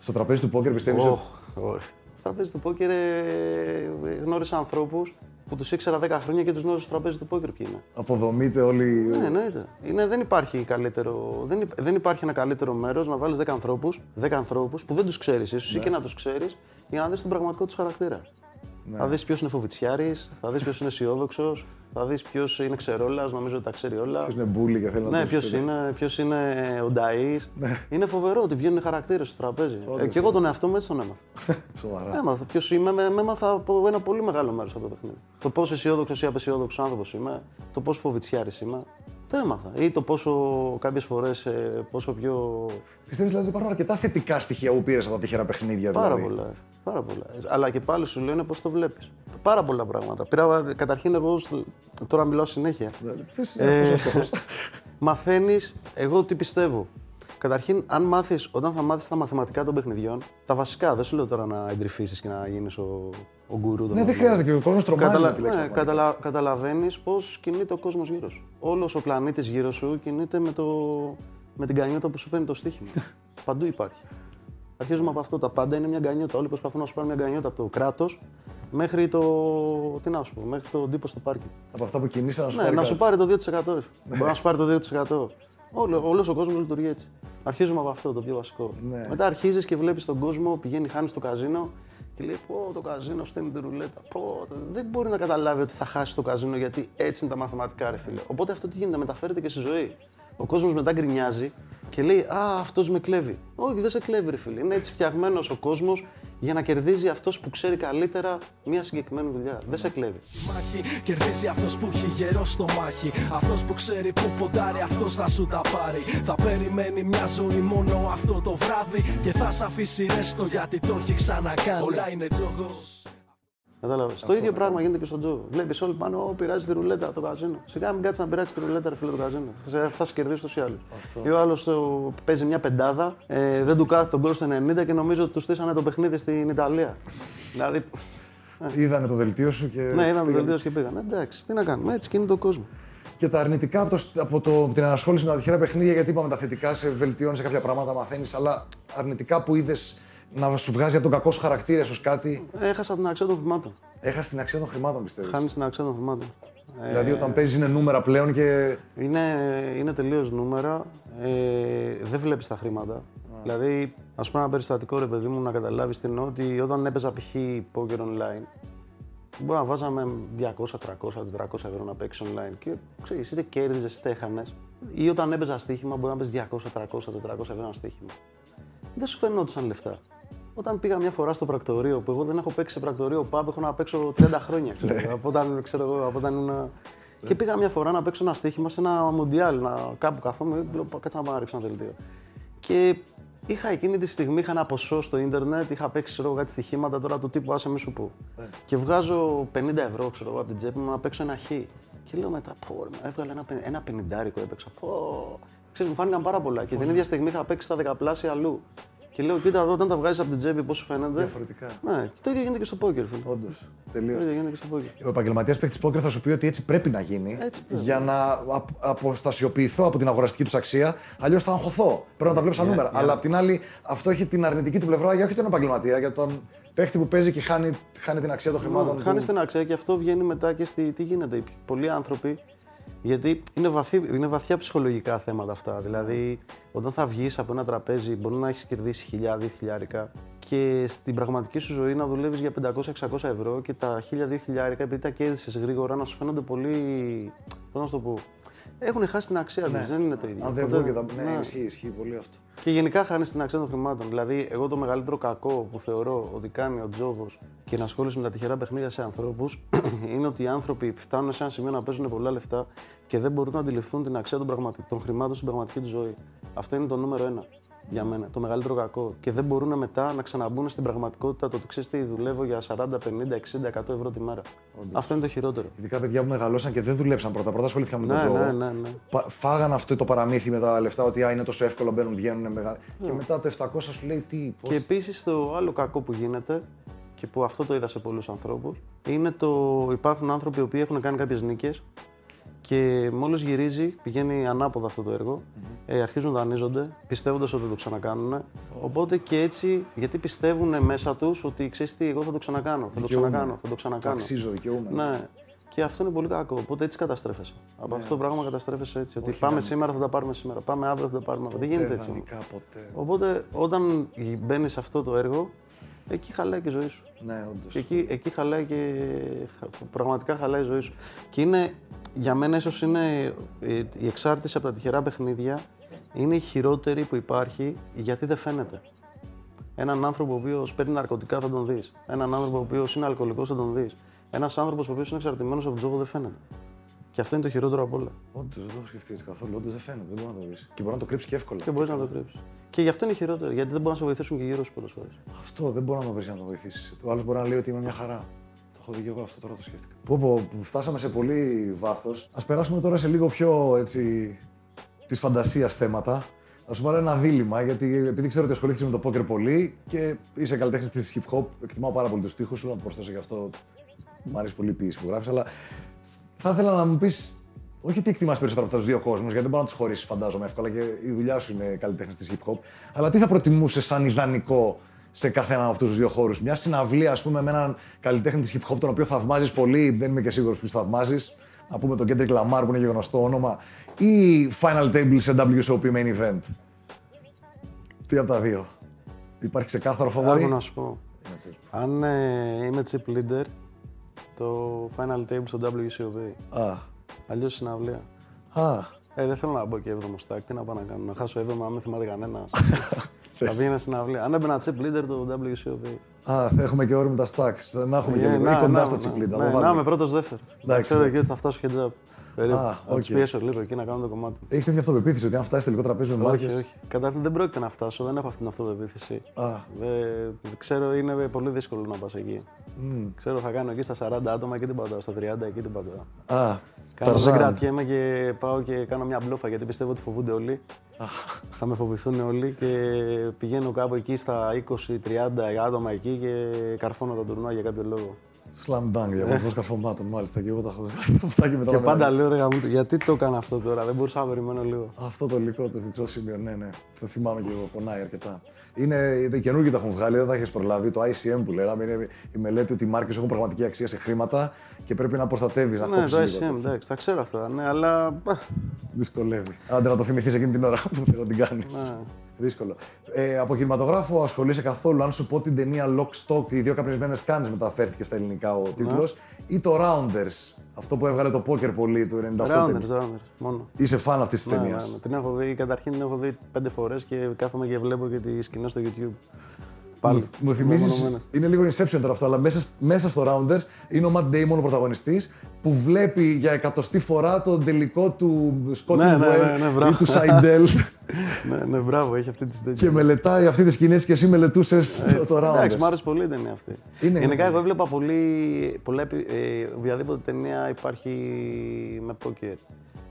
Στο τραπέζι του πόκερ πιστεύεις. Οχ, όχι. Στα τραπέζι του πόκερ ε, γνώρισα ανθρώπους που τους ήξερα 10 χρόνια και τους γνώρισα στο τραπέζι του πόκερ ποιοι είναι. Αποδομείται όλοι. Ναι, εννοείται. Είναι, δεν, υπάρχει καλύτερο, δεν, υπ- δεν υπάρχει ένα καλύτερο μέρος να βάλεις 10 ανθρώπους 10 ανθρώπους που δεν τους ξέρεις, ίσως Ναι. ή και να τους ξέρεις, για να δεις τον πραγματικό τους χαρακτήρα. Ναι. Θα δεις ποιος είναι φοβητσιάρης, θα δεις ποιος είναι αισιόδοξος, θα δεις ποιος είναι ξερόλας, νομίζω ότι τα ξέρει όλα. Ποιος είναι μπουλί και θέλει να Ναι, το ποιος πει. είναι, ποιος είναι ο Νταή. Είναι φοβερό ότι βγαίνουν χαρακτήρες στο τραπέζι. Ε, και εγώ τον εαυτό μου έτσι τον έμαθα. Σοβαρά. Έμαθα ποιος είμαι, με, με έμαθα από ένα πολύ μεγάλο μέρος από το παιχνίδι. Το πόσο αισιόδοξος ή απεσιόδοξος άνθρωπος είμαι, το πόσο φοβητσιάρης είμαι. Το έμαθα. Ή το πόσο κάποιες φορές πόσο πιο. Πιστεύεις δηλαδή ότι υπάρχουν αρκετά θετικά στοιχεία που πήρες από τα τυχερά παιχνίδια. Πάρα δηλαδή; πολλά. Πάρα πολλά. Αλλά και πάλι σου λένε πώς το βλέπεις. Πάρα πολλά πράγματα. Πήρα, καταρχήν, εγώ στο- τώρα μιλάω συνέχεια. Ποιος είναι αυτός ο στόχος; Μαθαίνεις, εγώ τι πιστεύω. Καταρχήν, αν μάθεις, όταν θα μάθεις τα μαθηματικά των παιχνιδιών, τα βασικά, δεν σου λέω τώρα να εντρυφήσεις και να γίνεις ο, ο γκουρού των Ναι, δεν μαθηματικών. χρειάζεται και ο κόσμος τρομάζει Καταλα... με τη λέξη. ναι, μαθηματικά. καταλα... Καταλαβαίνεις πώς κινείται ο κόσμος γύρω σου. Όλος ο πλανήτης γύρω σου κινείται με, το... με την κανιότα που σου παίρνει το στοίχημα. Παντού υπάρχει. Αρχίζουμε από αυτό. Τα πάντα είναι μια γκανιότα. Όλοι προσπαθούν να σου πάρουν μια γκανιότα από το κράτος μέχρι το. Τι να σου πω, μέχρι τον τύπο στο πάρκινγκ. Από αυτά που κινείσαι να σου Ναι, πάρει να κάτι. σου πάρει το 2%. ρε. Μπορεί να σου πάρει το 2%. Όλο, όλος ο κόσμος λειτουργεί έτσι. Αρχίζουμε από αυτό το πιο βασικό. Ναι. Μετά αρχίζεις και βλέπεις τον κόσμο, πηγαίνει, χάνεις στο καζίνο και λέει: Πω, το καζίνο στέλνει τη ρουλέτα. Πω, το- δεν μπορεί να καταλάβει ότι θα χάσει το καζίνο γιατί έτσι είναι τα μαθηματικά, ρε φίλε. Οπότε αυτό τι γίνεται, μεταφέρεται και στη ζωή. Ο κόσμος μετά γκρινιάζει και λέει: Α, αυτός με κλέβει. Όχι, δεν σε κλέβει, ρε φίλε. Είναι έτσι φτιαγμένος ο κόσμος για να κερδίζει αυτός που ξέρει καλύτερα μια συγκεκριμένη δουλειά. Δεν σε κλέβει. μάχη Κερδίζει αυτός που έχει γερό στο μάχη Αυτός που ξέρει που ποντάρει αυτός θα σου τα πάρει Θα περιμένει μια ζωή μόνο αυτό το βράδυ Και θα σ' αφήσει ρέστο γιατί το έχει ξανακάνει Όλα είναι τζόγος Κατάλαβε. Το ίδιο πράγμα γίνεται και στον τζόγο. Βλέπεις όλοι πάνω, Ω, πειράζει τη ρουλέτα το καζίνο. Σιγά μην κάτσεις να πειράξεις τη ρουλέτα, ρε φίλε το καζίνο. Θα, σε- θα σε κερδίσει τόσο ή άλλω. Ή ο άλλος παίζει μια πεντάδα, ε, δεν του κάθεται τον κόλ στο 90 και νομίζω ότι τους στήσανε το παιχνίδι στην Ιταλία. δηλαδή. Είδανε το δελτίο σου και. Ναι, είδαμε το πήγανε. δελτίο και πήγαν. Εντάξει, τι να κάνουμε, έτσι κινείται ο κόσμος. Και τα αρνητικά από, το, από το, την ανασχόληση με τα τυχερά παιχνίδια, γιατί είπαμε τα θετικά σε βελτιώνεις σε κάποια πράγματα, μαθαίνεις, αλλά αρνητικά που είδες να σου βγάζει από τον κακό σου χαρακτήρα ίσως κάτι, Έχασα την αξία των χρημάτων. έχασες την αξία των χρημάτων, πιστεύεις; Χάνεις την αξία των χρημάτων. Ε, Δηλαδή, όταν παίζεις είναι νούμερα πλέον και. Είναι, είναι τελείως νούμερα. Ε, δεν βλέπεις τα χρήματα. Δηλαδή, ας πούμε, ένα περιστατικό ρε παιδί μου να καταλάβεις τι εννοώ ότι όταν έπαιζα π.χ. poker online, μπορεί να βάζαμε 200, 300, 400 ευρώ να παίξεις online και ξέρεις, είτε κέρδιζες είτε έχανες. Ή όταν έπαιζα στοίχημα, μπορεί να παίζει 200, 300, 400 ευρώ ένα στοίχημα. Δεν σου φαινόντουσαν λεφτά. Όταν πήγα μια φορά στο πρακτορείο, που εγώ δεν έχω παίξει σε πρακτορείο pub, έχω να παίξω 30 χρόνια. Ξέρω, από, όταν, ξέρω, εγώ, από όταν ήμουν Και πήγα μια φορά να παίξω ένα στοίχημα σε ένα μοντιάλ, να κάπου καθόμαι, λέω κάτσε να πάω να ρίξω ένα δελτίο. Και είχα εκείνη τη στιγμή, είχα ένα ποσό στο ίντερνετ, είχα παίξει ξέρω, εγώ, κάτι στοιχήματα τώρα του τύπου άσε μη σου πω. Και βγάζω 50 ευρώ ξέρω, εγώ, από την τσέπη μου να παίξω ένα χ. Και λέω μετά, πω, ρε, μα έβγαλε ένα, πεν- ένα πενιντάρικο έπαιξα. Πω. Ξέρεις, μου φάνηκαν πάρα πολλά. Και την ίδια στιγμή είχα παίξει τα δεκαπλάσια αλλού. Και λέω, κοίτα εδώ, όταν τα βγάζεις από την τσέπη, πώς σου φαίνεται; Διαφορετικά. Ναι, και το ίδιο γίνεται και στο πόκερ, φίλε. Όντως. Το Τελείως. ίδιο γίνεται και στο πόκερ. Ο επαγγελματίας παίκτης πόκερ θα σου πει ότι έτσι πρέπει να γίνει Έτσι πρέπει. για να απ- αποστασιοποιηθώ από την αγοραστική τους αξία. Αλλιώς θα αγχωθώ. Πρέπει να τα βλέπω σαν νούμερα. Αλλά απ' την άλλη, αυτό έχει την αρνητική του πλευρά για όχι τον επαγγελματία, για τον παίκτη που παίζει και χάνει, χάνει την αξία των χρημάτων. Χάνεις του. την αξία και αυτό βγαίνει μετά και στη. Τι γίνεται. οι Πολλοί άνθρωποι. Γιατί είναι, βαθύ, είναι βαθιά ψυχολογικά θέματα αυτά. Δηλαδή, όταν θα βγεις από ένα τραπέζι, μπορεί να έχεις κερδίσει χιλιάδες, χιλιάρικα και στην πραγματική σου ζωή να δουλεύεις για 500-600 ευρώ και τα 1000-2000 χιλιάρικα, επειδή τα κέρδισες γρήγορα, να σου φαίνονται πολύ. Πώς να σου το πω. Έχουν χάσει την αξία τους. Δεν είναι το ίδιο. Ναι. Αν δεν Ποτέ βγουν και τα. δεν- Ναι, ναι. ισχύει, ισχύει πολύ αυτό. Και γενικά χάνεις την αξία των χρημάτων. Δηλαδή, εγώ το μεγαλύτερο κακό που θεωρώ ότι κάνει ο τζόγος και η ενασχόληση με τα τυχερά παιχνίδια σε ανθρώπους είναι ότι οι άνθρωποι φτάνουν σε ένα σημείο να παίζουν πολλά λεφτά και δεν μπορούν να αντιληφθούν την αξία των, πραγματι... των χρημάτων στην πραγματική τους ζωή. Αυτό είναι το νούμερο ένα για μένα. Το μεγαλύτερο κακό. Και δεν μπορούν μετά να ξαναμπούν στην πραγματικότητα το ότι ξέρεις τι δουλεύω για 40, 50, 60, 100 ευρώ τη μέρα. Αυτό είναι το χειρότερο. Ειδικά παιδιά που μεγαλώσαν και δεν δουλέψαν πρώτα. Πρώτα ασχολήθηκαν με τον Ναι, τζόγο. ναι, ναι, ναι. Πα- Φάγαν αυτό το παραμύθι με τα λεφτά ότι α, είναι τόσο εύκολο, μπαίνουν, βγαίνουν. Μεγα... Και μετά το 700 σου λέει τι, πώς... Και επίσης το άλλο κακό που γίνεται και που αυτό το είδα σε πολλούς ανθρώπους είναι το υπάρχουν άνθρωποι οι οποίοι έχουν κάνει κάποιες νίκες και μόλις γυρίζει, πηγαίνει ανάποδα αυτό το έργο, ε, αρχίζουν να δανείζονται, πιστεύοντας ότι θα το ξανακάνουν. Οπότε και έτσι, γιατί πιστεύουν μέσα τους ότι ξέρεις τι, εγώ θα το ξανακάνω, θα το Δικαιούμαι. ξανακάνω, θα το Το ξανακάνω. αξίζω, δικαιούμαι. Ναι. Και αυτό είναι πολύ κακό. Οπότε έτσι καταστρέφεσαι. Ναι. Από αυτό το πράγμα καταστρέφεσαι έτσι. Ότι πάμε σήμερα θα τα πάρουμε σήμερα. Πάμε αύριο θα τα πάρουμε αύριο. Δεν γίνεται έτσι. όμως. Ιδανικά ποτέ. Οπότε όταν μπαίνεις σε αυτό το έργο, εκεί χαλάει και η ζωή σου. Ναι, όντως. Και εκεί, εκεί χαλάει και χα- πραγματικά χαλάει η ζωή σου. Και είναι, για μένα ίσως είναι ε, η εξάρτηση από τα τυχερά παιχνίδια είναι η χειρότερη που υπάρχει γιατί δεν φαίνεται. Έναν άνθρωπο ο οποίος παίρνει ναρκωτικά θα τον δεις. Έναν άνθρωπο ο οποίος είναι αλκοολικός θα τον δεις. Ένας άνθρωπος ο οποίος είναι εξαρτημένος από τον τζόγο δεν φαίνεται. Και αυτό είναι το χειρότερο από όλα. Όντως δεν το έχω σκεφτεί έτσι καθόλου. Όντως δεν φαίνεται, δεν μπορείς να το δει. Και μπορεί να το κρύψεις και εύκολα. Και μπορείς να το κρύψεις. Και γι' αυτό είναι χειρότερο, γιατί δεν μπορούν να σε βοηθήσουν και γύρω σου πολλές φορές. Αυτό δεν μπορεί να το βρεις να το βοηθήσεις. Ο άλλος μπορεί να λέει ότι είμαι μια χαρά. Το έχω δει και εγώ αυτό τώρα το σκέφτηκα. Πω, πω, που φτάσαμε σε πολύ βάθος. Α περάσουμε τώρα σε λίγο πιο έτσι. της φαντασίας θέματα. Να σου βάλω ένα δίλημα, γιατί επειδή ξέρω ότι ασχολήθηκες με το πόκερ πολύ και είσαι καλλιτέχνης της hip hop, εκτιμάω πάρα πολύ τους τοίχου σου, να το προσθέσω γι' αυτό. Μου αρέσει πολύ η ποιήση που γράφεις, αλλά θα ήθελα να μου πεις όχι τι εκτιμάς περισσότερο από τους δύο κόσμους, γιατί δεν μπορεί να τους χωρίσεις, φαντάζομαι εύκολα και η δουλειά σου είναι καλλιτέχνης της hip hop. Αλλά τι θα προτιμούσες σαν ιδανικό σε καθένα από αυτούς τους δύο χώρους. Μια συναυλία, ας πούμε, με έναν καλλιτέχνη της hip hop, τον οποίο θαυμάζεις πολύ, δεν είμαι και σίγουρος ποιους θαυμάζεις. Να πούμε τον Kendrick Lamar που είναι και γνωστό όνομα. Ή Final Table σε WSOP main event; Τι από τα δύο. Υπάρχει ξεκάθαρο φαβορή; Άκου να σου πω. Αν ε, είμαι chip leader, το final table στο WCOOP. Α. Αλλιώς συναυλία. Α. Ε, δεν θέλω να μπω και 7ο stack. Τι να πάω να κάνω, να χάσω 7ο, αν δεν θυμάται κανένα. Θα πήγαινα συναυλία. Αν έμπαινα chip leader, το WCOOP. Α, θα έχουμε και όριμο τα stacks. Να έχουμε και Ε, λίγο. Ή κοντά στο chip leader. ναι, να είμαι πρώτος δεύτερος. Εντάξει, Ξέρω εντάξει. εκεί ότι θα φτάσω heads up. Περίπου. Α, Θα οκ. του πιέσω λίγο εκεί να κάνω το κομμάτι. Έχεις τέτοια αυτοπεποίθηση ότι αν φτάσει τελικό τραπέζι με μάρκες. Όχι, όχι. Καταρχήν δεν πρόκειται να φτάσω, δεν έχω αυτή την αυτοπεποίθηση. Α. Δεν- ξέρω είναι πολύ δύσκολο να πας εκεί. Ξέρω θα κάνω εκεί στα 40 άτομα και την πατάω, στα 30 εκεί την πατάω. Α, Κάνω, δεν Ταρζάν. κρατιέμαι και πάω και κάνω μια μπλόφα γιατί πιστεύω ότι φοβούνται όλοι. θα με φοβηθούν όλοι και πηγαίνω κάπου εκεί στα 20-30 άτομα εκεί και καρφώνω τα τουρνουά για κάποιο λόγο. Slam dunk για βαθμό καρφωμάτων, μάλιστα. Και εγώ τα έχω αυτά και μετά. και τα πάντα μετα- λέω ρε γαμώτο, γιατί το έκανα αυτό τώρα, δεν μπορούσα να περιμένω λίγο. Αυτό το υλικό, το μικρό σημείο, ναι, ναι. Το θυμάμαι και εγώ, πονάει αρκετά. Είναι οι καινούργιοι τα έχουν βγάλει, δεν τα έχεις προλάβει. Το ICM που λέγαμε είναι η μελέτη ότι οι μάρκες έχουν πραγματική αξία σε χρήματα και πρέπει να προστατεύεις, να ναι, κόψεις. το λίγο. ICM, εντάξει, τα ξέρω αυτά, ναι, αλλά. α, Δυσκολεύει. Άντε να το θυμηθείς εκείνη την ώρα που θέλω να την κάνεις. Ναι. Δύσκολο. Ε, από κινηματογράφο ασχολείσαι καθόλου. Αν σου πω την ταινία Lock Stock, οι δύο καπνισμένες κάνε μεταφέρθηκε στα ελληνικά ο τίτλος, ή το Rounders, αυτό που έβγαλε το πόκερ πολύ του 98. Rounders, rounders, μόνο. Είσαι φαν αυτής της Ναι, ταινίας. ναι, ναι. Την έχω δει, καταρχήν την έχω δει πέντε φορές και κάθομαι και βλέπω και τις σκηνές στο YouTube. Πάλι. Μου θυμίζεις. Μεμονωμένες. Είναι λίγο Inception τώρα αυτό, αλλά μέσα, σ- μέσα στο Rounders είναι ο Matt Damon ο πρωταγωνιστής που βλέπει για εκατοστή φορά τον τελικό του Scott Ναι, ναι, ναι, Well ναι, ή μπράβο. του Seidel ναι, ναι, μπράβο, έχει αυτή τη τέτοια. και μελετάει αυτή τη σκηνή και εσύ μελετούσες το, το Rounders. Εντάξει, μου άρεσε πολύ η ταινία αυτή. Είναι, Γενικά, είναι. εγώ έβλεπα πολύ. Πολλά, επει- ε, οποιαδήποτε ταινία υπάρχει με πόκερ.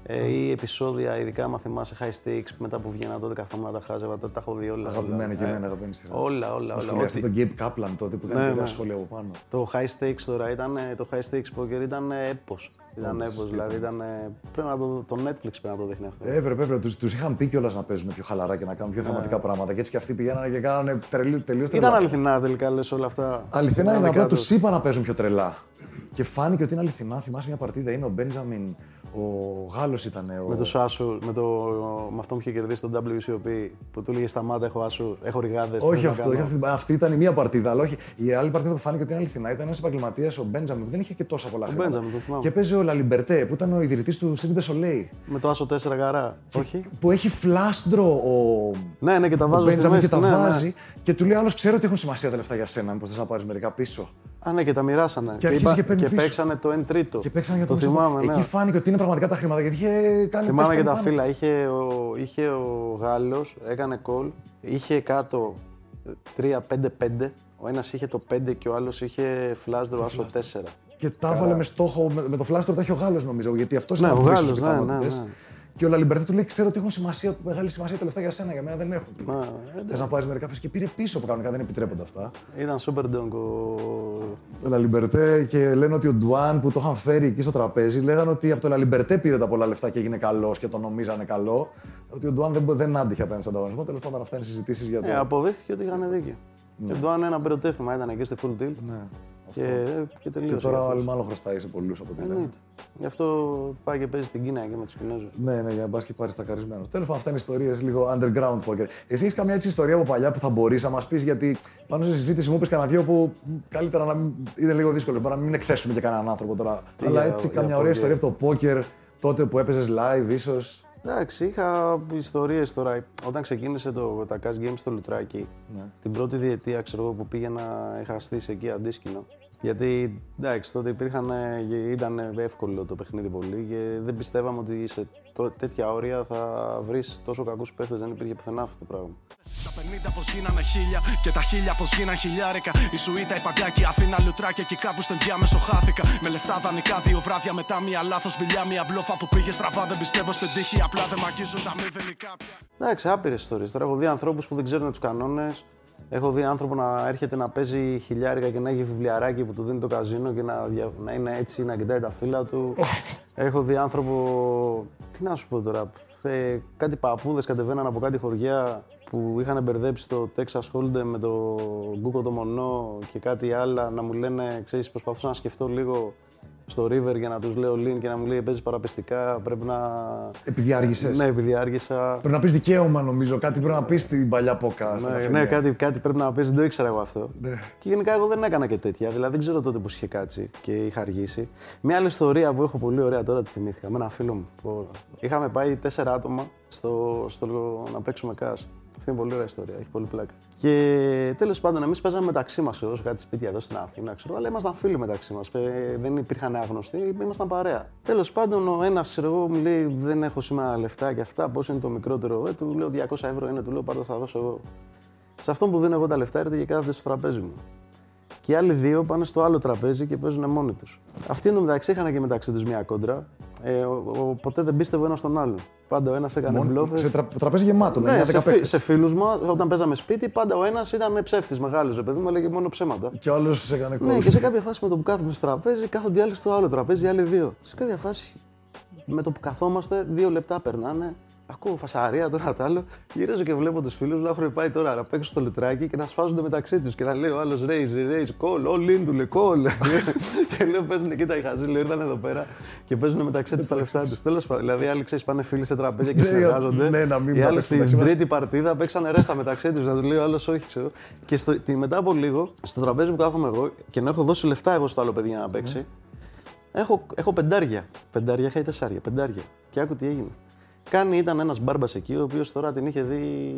Ε, ή επεισόδια, ειδικά άμα θυμάσαι high stakes, μετά που βγαίνα τότε καθόμουν να τα χάζευα, τα, τα έχω δει όλα. Αγαπημένα όλα. και Ε, εμένα αγαπημένη σειρά. Όλα, όλα, Ο όλα. σχολιαστή Ό,τι- τον Gabe Kaplan τότε που Ναι, έκανε πολλά ναι. σχόλια από πάνω. Το high stakes τώρα ήταν, ε, το high stakes poker ήταν ε, έπος. Ήταν έπος, δηλαδή ήταν, ε, πρέπει να το, το Netflix πρέπει να το δείχνει αυτό. Έπρεπε, έπρεπε. Τους, τους είχαν πει κιόλας να παίζουν πιο χαλαρά και να κάνουν πιο θεματικά πράγματα. Και έτσι και αυτοί πηγαίνανε και κάνανε τελείω τελείως τρελά. Ήταν αληθινά τελικά λες όλα αυτά. Αληθινά Τα είναι δικά απλά τους. τους είπα να παίζουν πιο τρελά. Και φάνηκε ότι είναι αληθινά. Θυμάσαι μια παρτίδα, είναι ο Μπέντζαμιν, ο Γάλλος ήταν. Ο... Με το Άσου, με, το, με αυτόν που είχε κερδίσει τον WSOP, που του έλεγε Σταμάτα, έχω Άσου, έχω ρηγάδες. Όχι αυτό, όχι αυτή, αυτή ήταν η μία παρτίδα. Αλλά όχι. Η άλλη παρτίδα που φάνηκε ότι είναι αληθινά ήταν ένας επαγγελματίας, ο Μπέντζαμιν, που δεν είχε και τόσα πολλά χρήματα. Μπέντζαμιν, το θυμάμαι. Και παίζει ο Λαλιμπερτέ, που ήταν ο ιδρυτής του Cirque Soleil. Με το Άσο 4 γαρά. Όχι. Που έχει flush draw ο, Ναι, ναι, και τα ο βάζω στη Μπέντζαμιν και μέση. τα ναι, ναι. βάζει. Και του λέει άλλος: Ξέρω ότι έχουν σημασία τα λεφτά για σένα. Μήπως θες να πάρεις μερικά πίσω. Α, ναι, και τα μοιράσανε. Και αρχίζει και παίρνει και πίσω. παίξανε το 1 τρίτο. Και παίξανε για το τον θυμάμαι, ναι. Εκεί φάνηκε ότι είναι πραγματικά τα χρήματα γιατί είχε κάνει. Θυμάμαι είχε και τα κάνει πάνω. φύλλα. Είχε ο, είχε ο Γάλλος, έκανε call, είχε κάτω 3-5-5. Ο ένας είχε το 5 και ο άλλος είχε flush draw άσο 4. Και τα έβαλε με στόχο, με, με το flush draw τα έχει ο Γάλλος νομίζω. Γιατί αυτός Ναι, ήταν ο από πίσω Γάλλος, στις ναι, ναι, πιθανότητες. ναι. Και ο Λαλιμπερτέ του λέει: Ξέρω ότι έχουν σημασία, μεγάλη σημασία τα λεφτά για σένα, για μένα δεν έχουν. Μα, Θες να πάρεις μερικά πίσω και πήρε πίσω που κανονικά δεν επιτρέπονται αυτά. Ήταν super donk ο... Ο Λαλιμπερτέ και λένε ότι ο Ντουάν που το είχαν φέρει εκεί στο τραπέζι λέγανε ότι από το Λαλιμπερτέ πήρε τα πολλά λεφτά και έγινε καλός και το νομίζανε καλό. Ότι ο Ντουάν δεν, δεν άντυχε απέναντι στον ανταγωνισμό. Τέλος πάντων, αυτά είναι συζητήσεις για το. Ε, αποδείχθηκε ότι είχαν δίκιο. Και ο Ντουάν ένα πυροτέχνημα ήταν εκεί στη Full Tilt. Ναι. Και, και τελείωσε. Και τώρα αυτός. ο μάλλον χρωστάει σε πολλούς από ό,τι λένε. Εννοείται. Γι' αυτό πάει και παίζει στην Κίνα εκεί με τους Κινέζους. Ναι, ναι, για να πας και πάρεις τα καρισμένο. Τέλος πάντων, αυτά είναι ιστορίες λίγο underground poker. Εσύ έχεις καμιά έτσι ιστορία από παλιά που θα μπορείς να μας πεις, γιατί πάνω στη συζήτηση μου είπε κανένα δυο που μ, καλύτερα να μην. είναι λίγο δύσκολο. Μπορεί να μην εκθέσουμε και κανέναν άνθρωπο τώρα. Τι Αλλά για- έτσι, για καμιά ωραία poker. ιστορία από το poker τότε που έπαιζες live, ίσως. Εντάξει, είχα ιστορίες τώρα. Όταν ξεκίνησε το, τα cash games στο Λουτράκι, την πρώτη διετία ξέρω εγώ, που πήγαινα, είχα στήσει εκεί αντίσκηνο. Γιατί εντάξει, τότε υπήρχαν, ε, ήταν εύκολο το παιχνίδι πολύ και δεν πιστεύαμε ότι σε τό- τέτοια όρια θα βρεις τόσο κακούς παίχτες. Δεν υπήρχε πουθενά αυτό το πράγμα. Τα 50 πως γίνανε χίλια και τα χίλια πως γίναν χιλιάρικα. Η Σουήτα, η Παγκάκη, Αθήνα, Λουτράκη εκεί κάπου στον διάμεσο χάθηκα. Με λεφτά δανεικά, δύο βράδια μετά, μία λάθος μπιλιά, μία μπλόφα που πήγε στραβά. Δεν πιστεύω στην τύχη, απλά δεν μ' αγγίζουν τα μηδενικά πια. Εντάξει, άπειρες ιστορίες. Τώρα έχω δει ανθρώπους που δεν ξέρουν τους κανόνες. Έχω δει άνθρωπο να έρχεται να παίζει χιλιάρικα και να έχει βιβλιαράκι που του δίνει το καζίνο και να, δια- να είναι έτσι, να κοιτάει τα φύλλα του. Έχω δει άνθρωπο. Τι να σου πω τώρα. Ε, κάτι παππούδες κατεβαίναν από κάτι χωριά που είχαν μπερδέψει το Texas Hold'em με το Γκούκο το Μονό και κάτι άλλα να μου λένε, ξέρεις, προσπαθούσα να σκεφτώ λίγο στο River για να τους λέω lean και να μου λέει παίζεις παραπεστικά, πρέπει να... Επειδή άργησε. Ναι, επειδή άργησα. Πρέπει να πεις δικαίωμα νομίζω, κάτι πρέπει να πεις στην παλιά πόκα. στα Ναι, καφενεία. ναι κάτι, κάτι πρέπει να παίζει, δεν το ήξερα εγώ αυτό. Ναι. Και γενικά εγώ δεν έκανα και τέτοια. Δηλαδή δεν ξέρω τότε πώ είχε κάτσει και είχα αργήσει. Μια άλλη ιστορία που έχω πολύ ωραία τώρα τη θυμήθηκα με ένα φίλο μου. που Είχαμε πάει τέσσερα άτομα στο, στο, να παίξουμε κάς. Αυτή είναι πολύ ωραία ιστορία, έχει πολύ πλάκα. Και τέλος πάντων, εμείς παίζαμε μεταξύ μας σε κάτι σπίτια εδώ στην Αθήνα, ξέρω, αλλά ήμασταν φίλοι μεταξύ μας. Δεν υπήρχαν άγνωστοι, ήμασταν παρέα. Τέλος πάντων, ο ένας, ξέρω εγώ, μου λέει: Δεν έχω σήμερα λεφτά και αυτά, πώς είναι το μικρότερο. Ε, του λέω 200 ευρώ είναι, του λέω: Πάρτα, θα δώσω εγώ. Σε αυτόν που δίνω εγώ τα λεφτά έρθει και κάθεται στο τραπέζι μου. Και οι άλλοι δύο πάνε στο άλλο τραπέζι και παίζουν μόνοι τους. Αυτοί εντωμεταξύ είχαν και μεταξύ τους μια κόντρα. Ε, ο, ο- ποτέ δεν πίστευε ένας στον άλλον. Πάντα ο ένας έκανε Μόνο- μπλόφες. σε τρα, τραπέζι γεμάτο, με Ναι, 9-10 σε, φι, παίκτες. σε φίλους μου, όταν παίζαμε σπίτι, πάντα ο ένας ήταν ψεύτης μεγάλος. Ρε παιδί μου, έλεγε μόνο ψέματα. Και ο άλλος σε έκανε Ναι, κόλ. και σε κάποια φάση με το που κάθομαι στο τραπέζι, κάθονται οι άλλοι στο άλλο τραπέζι, οι άλλοι δύο. Σε κάποια φάση με το που καθόμαστε, δύο λεπτά περνάνε. Ακούω φασαρία τώρα τ' άλλο. Γυρίζω και βλέπω τους φίλους να έχουν πάει τώρα να παίξουν στο λουτράκι και να σφάζονται μεταξύ τους. Και να λέει ο άλλος raise, raise, call, all in του λέει call. και λέω παίζουν κοίτα οι χαζοί, λέω ήρθαν εδώ πέρα και παίζουν μεταξύ τους τα λεφτά τους. Τέλος πάντων, δηλαδή οι άλλοι ξέρεις πάνε φίλοι σε τραπέζια και Ναι, συνεργάζονται. ναι, να μην οι τα άλλοι παίξουν στην μεταξύ μας. τρίτη παρτίδα παίξανε ρέστα μεταξύ τους. Να του λέει ο άλλος όχι, ξέρω. Και στο, τη, μετά από λίγο, στο τραπέζι που κάθομαι εγώ και να έχω δώσει λεφτά εγώ στο άλλο παιδί για να παίξει, έχω, έχω πεντάρια. Πεντάρια είχα ή τεσσάρια. Πεντάρια. Και άκου τι έγινε. Κάνει, ήταν ένας μπάρμπας εκεί, ο οποίος τώρα την είχε δει.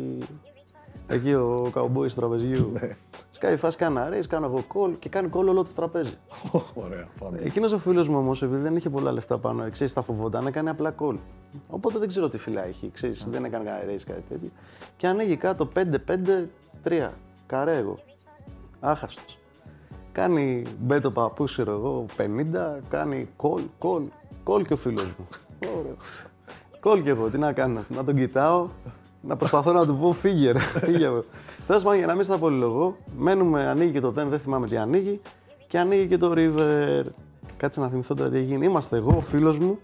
Εκεί ο καουμπόης του τραπεζιού. Σκάει η φάση, κάνω αρέσει, κάνω εγώ κόλ και κάνει κόλ όλο το τραπέζι. Ωραία, πάμε. Εκείνος ο φίλος μου όμως, επειδή δεν είχε πολλά λεφτά πάνω, ξέρεις, τα φοβόταν, έκανε απλά κόλ. Οπότε δεν ξέρω τι φυλά έχει, ξέρεις, δεν έκανε κανένα race κάτι τέτοιο. Και ανοίγει κάτω 5-5-3. Καρέ εγώ. Άχαστος. Κάνει μπέτο παππούς, ξέρω εγώ, 50, κάνει κόλ, κόλ, κόλ και ο φίλος μου. Ωραίο. Κόλ και εγώ, τι να κάνω, να τον κοιτάω, να προσπαθώ να του πω φύγε ρε, φύγε εδώ. Τέλος πάντων, για να μην στα πολυλογώ, μένουμε, ανοίγει και το τέν, δεν θυμάμαι τι ανοίγει, και ανοίγει και το river. Κάτσε να θυμηθώ τώρα τι έχει γίνει. Είμαστε εγώ, ο φίλος μου,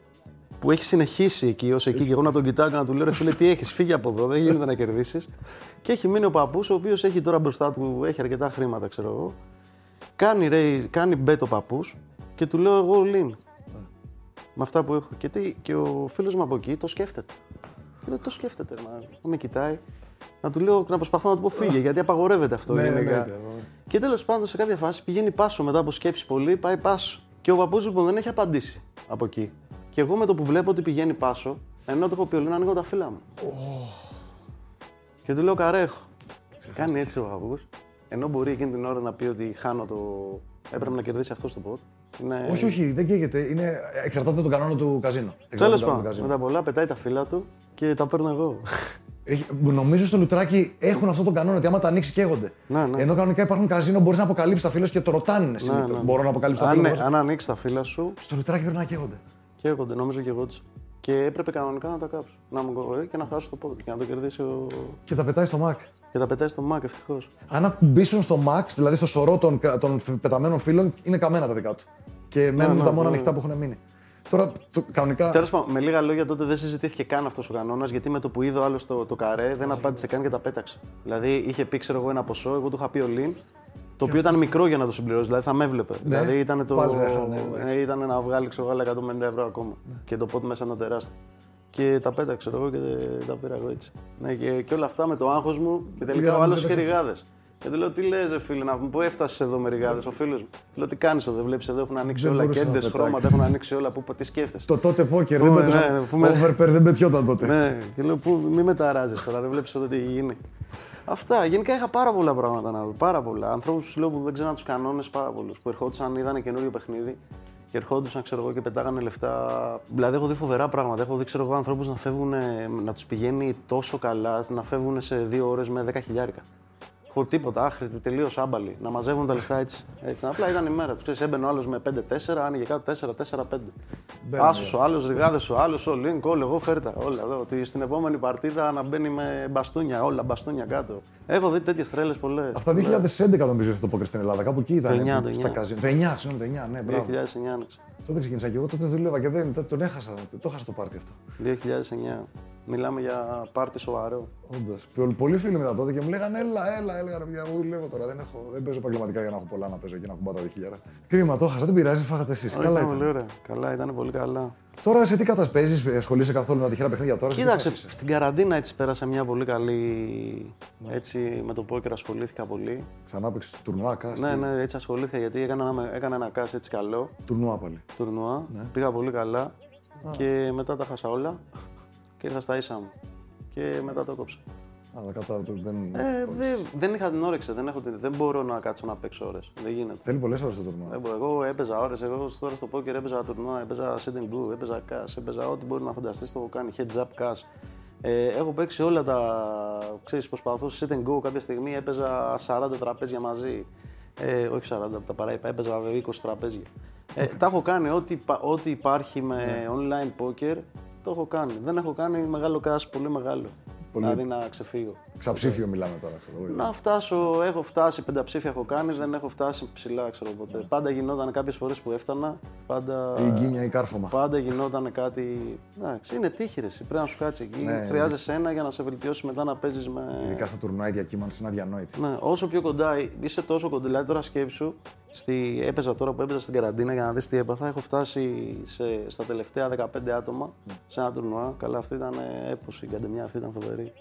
που έχει συνεχίσει εκεί ως εκεί, και εγώ να τον κοιτάω και να του λέω: Ρε φίλε, τι έχεις, φύγε από εδώ, δεν γίνεται να κερδίσεις. Και έχει μείνει ο παππούς, ο οποίος έχει τώρα μπροστά του, έχει αρκετά χρήματα, ξέρω εγώ. Κάνει, ρε, κάνει μπέτο παππούς και του λέω: Εγώ lean. Με αυτά που έχω. Και, τι, και ο φίλος μου από εκεί το σκέφτεται. Και λέω: Το σκέφτεται, μα. Με κοιτάει. Να του λέω να προσπαθώ να του πω φύγε, γιατί απαγορεύεται αυτό Ναι, γενικά. εννοείται, Και τέλος πάντων σε κάποια φάση πηγαίνει πάσο μετά από σκέψη πολύ, πάει πάσο. Και ο παππούς λοιπόν δεν έχει απαντήσει από εκεί. Και εγώ με το που βλέπω ότι πηγαίνει πάσο, ενώ το έχω πει να ανοίγω τα φύλλα μου. Και του λέω καρέχο. Κάνει έτσι ο παππούς. Ενώ μπορεί εκείνη την ώρα να πει ότι χάνω το. Έπρεπε να κερδίσει αυτό το πότ. Είναι... Όχι, όχι, δεν καίγεται. Είναι... Εξαρτάται από τον κανόνα του καζίνο. Εξαρτάται Τέλος από τον κανόνα πάντων, του καζίνο. με τα πολλά πετάει τα φύλλα του και τα παίρνω εγώ. Έχει- Νομίζω στο λουτράκι έχουν αυτό τον κανόνα ότι άμα τα ανοίξει καίγονται. Ναι, ναι. Ενώ κανονικά υπάρχουν καζίνο μπορείς να αποκαλύψεις τα φύλλα σου και το ρωτάνε συνήθως. ναι. Μπορώ να αποκαλύψω τα αν, φύλλα ναι, μου. αν ανοίξεις τα φύλλα σου, Στο λουτράκι πρέπει να καίγονται. καίγονται, νομίζω και εγώ τους. Και έπρεπε κανονικά να τα κάψω. Να μου κοβεί και να χάσω το πόδι και να το κερδίσει ο. Και τα πετάει στο Mac. Και τα πετάει στο Mac ευτυχώς. Αν ακουμπήσουν στο Max, δηλαδή στο σωρό των, κα- των φ- πεταμένων φύλων, είναι καμένα τα δικά του. Και μένουν ναι, τα μόνα ναι. ανοιχτά που έχουν μείνει. Τώρα, το, κανονικά. Τέλος πάντων, με λίγα λόγια τότε δεν συζητήθηκε καν αυτός ο κανόνας γιατί με το που είδε ο άλλος το, το καρέ δεν απάντησε καν και τα πέταξε. Δηλαδή είχε πει, ξέρω εγώ, ένα ποσό, εγώ του είχα πει ο Λιν, το οποίο ήταν μικρό για να το συμπληρώσει, δηλαδή θα με έβλεπε. δηλαδή ήταν, το, πάλι δεν είχαν, ναι, ε, ήταν να βγάλει ξέρω, εγώ, 150 ευρώ ακόμα. Και το πόντ μέσα ήταν τεράστιο. Και τα πέταξε ξέρω εγώ και τα πήρα εγώ έτσι. Ναι, και, και όλα αυτά με το άγχος μου και τελικά Για ο να άλλος μην είχε πέταξε. ρηγάδε. Και του λέω, τι λες, ρε φίλε, να πού έφτασες εδώ με ρηγάδε, ο φίλος μου. Του λέω, τι κάνεις εδώ, δεν βλέπεις εδώ, έχουν ανοίξει Δεν όλα, μπορούσε να κέντες, πετάξει. χρώματα, έχουν ανοίξει όλα. Πού, τι σκέφτεσαι. Το τότε πόκερ Πού, δεν ναι, πετιόταν. ναι, πού με- Overpair δεν πετιόταν τότε. Ναι, και λέω, πού, μη με ταράζει τώρα, δεν βλέπεις εδώ τι έχει γίνει. Αυτά. Γενικά είχα πάρα πολλά πράγματα να δω. Πάρα πολλά. Ανθρώπους λέω που δεν ξέραν τους κανόνες πάρα πολλούς. Που ερχόντουσαν, είδαν καινούριο παιχνίδι και ερχόντουσαν ξέρω εγώ, και πετάγανε λεφτά. Δηλαδή, έχω δει φοβερά πράγματα. Έχω δει ξέρω εγώ, ανθρώπους να φεύγουν, να τους πηγαίνει τόσο καλά, να φεύγουν σε δύο ώρες με 10 χιλιάρικα. Έχω τίποτα, άχρητη, τελείω άμπαλοι. Να μαζεύουν τα λεφτά έτσι. έτσι. Απλά ήταν η μέρα τους. Έμπαινε ο άλλος με 5-4, άνοιγε κάτω 4-4-5. Άσο ο άλλος, ριγάδες ο άλλος, ο Λίν, κόλλ, εγώ φέρτα. Όλα εδώ. Ότι στην επόμενη παρτίδα να μπαίνει με μπαστούνια, όλα μπαστούνια κάτω. Έχω δει τέτοιες τρέλες πολλές. Αυτά 2011 νομίζω ήρθε το πόκερ στην Ελλάδα. Κάπου εκεί ήταν. Το 9, που- το Στα 9. καζίνο. Το 9, συγγνώμη, το 9, ναι, μπράβο. 2009 άνοιξε. Τότε ξεκίνησα και εγώ, τότε δούλευα και δεν τον έχασα. Το έχασα το πάρτι αυτό. 2009. Μιλάμε για πάρτι σοβαρό. Όντως. Πολλοί φίλοι μετά τότε και μου λέγανε Έλα, έλα, έλεγα ρε παιδιά, εγώ δουλεύω τώρα. Δεν, έχω, δεν παίζω επαγγελματικά για να έχω πολλά να παίζω και να κουμπάω τα διχίλιαρα. Κρίμα, το έχασα, δεν πειράζει, φάγατε εσείς. Όχι, Καλά ήταν ήταν. πολύ ωραία. Καλά, ήταν πολύ καλά. Τώρα σε τι κατάσταση παίζεις, ασχολείσαι καθόλου με τα τυχερά παιχνίδια τώρα. σε τι Κοίταξε, φάση είσαι; στην καραντίνα έτσι πέρασα μια πολύ καλή. Έτσι με το πόκερ ασχολήθηκα πολύ. Ξανά παίξει τουρνουά, κάστη. Ναι, ναι, έτσι ασχολήθηκα γιατί έκανα ένα, έκανα ένα κάσ έτσι καλό. Τουρνουά πάλι. τουρνουά. Ναι. Πήγα πολύ καλά και μετά τα χάσα όλα και ήρθα στα ίσα μου. Και μετά το κόψα. Α, τα κατά, το, δεν... Ε, δεν, δεν είχα την όρεξη, δεν, έχω την, δεν μπορώ να κάτσω να παίξω ώρες. Δεν γίνεται. Θέλει πολλές ώρες το τουρνουά. Δεν μπορώ. Εγώ έπαιζα ώρες, εγώ τώρα στο πόκερ έπαιζα τουρνουά, έπαιζα sit and go, έπαιζα cash, έπαιζα ό,τι μπορεί να φανταστείς το έχω κάνει, heads up cash. Ε, έχω παίξει όλα τα, ξέρεις, προσπαθώ sit and go κάποια στιγμή, έπαιζα 40 τραπέζια μαζί. Ε, όχι 40 από τα παρά, είπα, έπαιζα 20 τραπέζια. Ε, τα έχω κάνει, ό,τι, υπα- ό,τι υπάρχει με Ναι. online poker, το έχω κάνει. Δεν έχω κάνει μεγάλο cash, πολύ μεγάλο. Πολύ. Δηλαδή να ξεφύγω. Ξαψήφιο μιλάμε τώρα, ξέρω εγώ. Να φτάσω, έχω φτάσει, πενταψήφια έχω κάνει, δεν έχω φτάσει ψηλά, ξέρω ποτέ. Πάντα γινόταν κάποιες φορές που έφτανα, πάντα. Η γκίνια ή κάρφωμα. Πάντα γινόταν κάτι. Εντάξει, είναι τύχη ρε, εσύ, πρέπει να σου κάτσει εκεί. Ναι, Χρειάζεσαι ένα για να σε βελτιώσεις μετά να παίζεις με. Ειδικά στα τουρνουά η διακύμανση είναι αδιανόητη. Ναι, όσο πιο κοντά είσαι τόσο κοντά. Δηλαδή τώρα σκέψου, στη, έπαιζα τώρα που έπαιζα στην καραντίνα για να δεις τι έπαθα. Έχω φτάσει σε, στα τελευταία 15 άτομα σε ένα τουρνουά. Καλά, αυτή ήταν έποση, η καντεμιά αυτή ήταν φοβερή.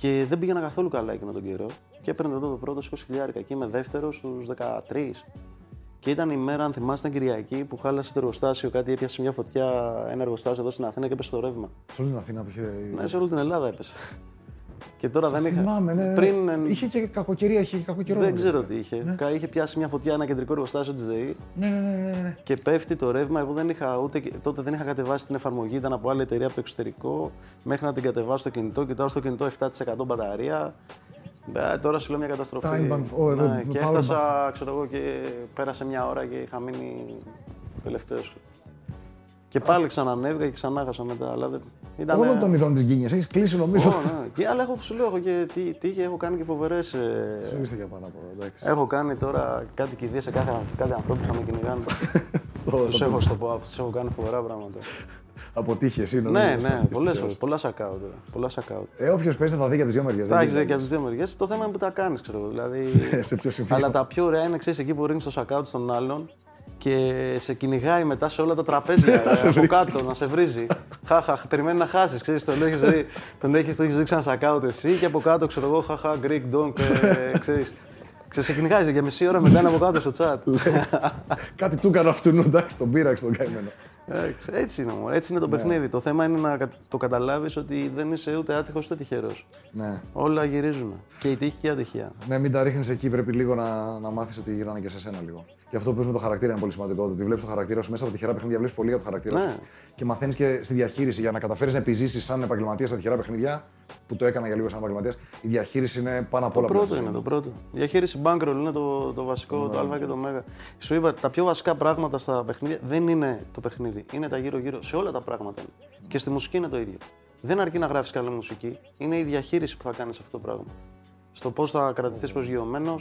Και δεν πήγαινα καθόλου καλά εκείνο τον καιρό. Και έπαιρνε εδώ το πρώτο 20 χιλιάρικα. Και είμαι δεύτερος στους 13. Και ήταν η μέρα, αν θυμάστε, ήταν Κυριακή που χάλασε το εργοστάσιο. Κάτι έπιασε μια φωτιά, ένα εργοστάσιο εδώ στην Αθήνα και έπεσε το ρεύμα. Σε όλη την Αθήνα που είχε. Ναι, σε όλη την Ελλάδα έπεσε. Και τώρα δεν είχα. Θυμάμαι, ναι, ναι. Πριν, ε, Είχε και κακοκαιρία, είχε και κακό καιρό. δεν νομίζω. ξέρω τι είχε. Κα- Είχε πιάσει μια φωτιά ένα κεντρικό εργοστάσιο της ΔΕΗ Ναι, ναι, ναι, ναι, ναι. και πέφτει το ρεύμα. Εγώ δεν είχα ούτε, τότε δεν είχα κατεβάσει την εφαρμογή, ήταν από άλλη εταιρεία από το εξωτερικό. Μέχρι να την κατεβάσω στο κινητό, κοιτάω στο κινητό 7% μπαταρία. Ε, τώρα σου λέω μια καταστροφή. Time bank, oh, ναι, ε, και power έφτασα, ξέρω εγώ, και πέρασε μια ώρα και είχα μείνει τελευταίος. Και πάλι ξανανέβηκα και ξανά χάσα μετά. Αλλά δεν... ήταν... Όλων των ειδών της γκίνιας. Έχεις κλείσει νομίζω. Ω, ναι. Και, αλλά έχω, σου λέω, έχω και τι, τύχη, έχω κάνει και φοβερές. Σου είστε για πάνω από εδώ, εντάξει. Έχω κάνει τώρα κάτι κηδείες σε κάθε, κάτι ανθρώπους που θα με κυνηγάνε. Στο- Τους στο- έχω στο πω, τους έχω κάνει φοβερά πράγματα. Αποτύχει εσύ νομίζω. ναι, στα- ναι, στα- πολλές στα- φορές. Πολλά σακάουτ. Πολλά σακάουτ. Ε, όποιος παίζει θα τα δει και από τις δύο μεριές. Τα έχει δει και από τις δύο μεριές. Το θέμα είναι που τα κάνεις, ξέρω εγώ. Δηλαδή... Σε ποιο σημείο. Αλλά τα πιο ωραία είναι, ξέρεις, εκεί που ρίχνεις το σακάουτ στον άλλον και σε κυνηγάει μετά σε όλα τα τραπέζια ε, από κάτω να σε βρίζει. Χαχα, περιμένει να χάσεις. Ξέρεις, τον έχεις δει, τον έχεις, το έχεις δείξει ένα σακάουτ εσύ και από κάτω ξέρω εγώ, χαχα, Greek Donk, ε, ξέρεις. Ξέρεις, σε κυνηγάει για μισή ώρα μετά είναι από κάτω στο chat. Κάτι του έκανα αυτού, εντάξει, τον πείραξε τον καημένο. Ε, ξε- έτσι είναι, μωρέ, έτσι είναι το παιχνίδι. Το θέμα είναι να κα- το καταλάβεις ότι δεν είσαι ούτε άτυχος ούτε τυχερός. Ναι. Όλα γυρίζουν. Και η τύχη και η ατυχία. Ναι, μην τα ρίχνεις εκεί. Πρέπει λίγο να, να μάθεις ότι γυρνάνε και σε σένα λίγο. Και αυτό που παίζει με το χαρακτήρα είναι πολύ σημαντικό. Ότι βλέπεις το χαρακτήρα σου μέσα από τυχερά παιχνίδια, βλέπεις πολύ για το χαρακτήρα Ναι. σου. Και μαθαίνεις και στη διαχείριση για να καταφέρεις να επιζήσεις σαν επαγγελματίας στα τυχερά παιχνίδια, που το έκανα για λίγο σαν επαγγελματία. Η διαχείριση είναι πάνω απ' Το όλα. πρώτο πλέον. είναι το πρώτο. Η διαχείριση bankroll είναι το, το βασικό, το Α και το Μ. Σου είπα, τα πιο βασικά πράγματα στα παιχνίδια δεν είναι το παιχνίδι. Είναι τα γύρω-γύρω. Σε όλα τα πράγματα είναι. Και στη μουσική είναι το ίδιο. Δεν αρκεί να γράφεις καλή μουσική. Είναι η διαχείριση που θα κάνεις αυτό το πράγμα. Στο πώς θα κρατηθείς προσγειωμένο,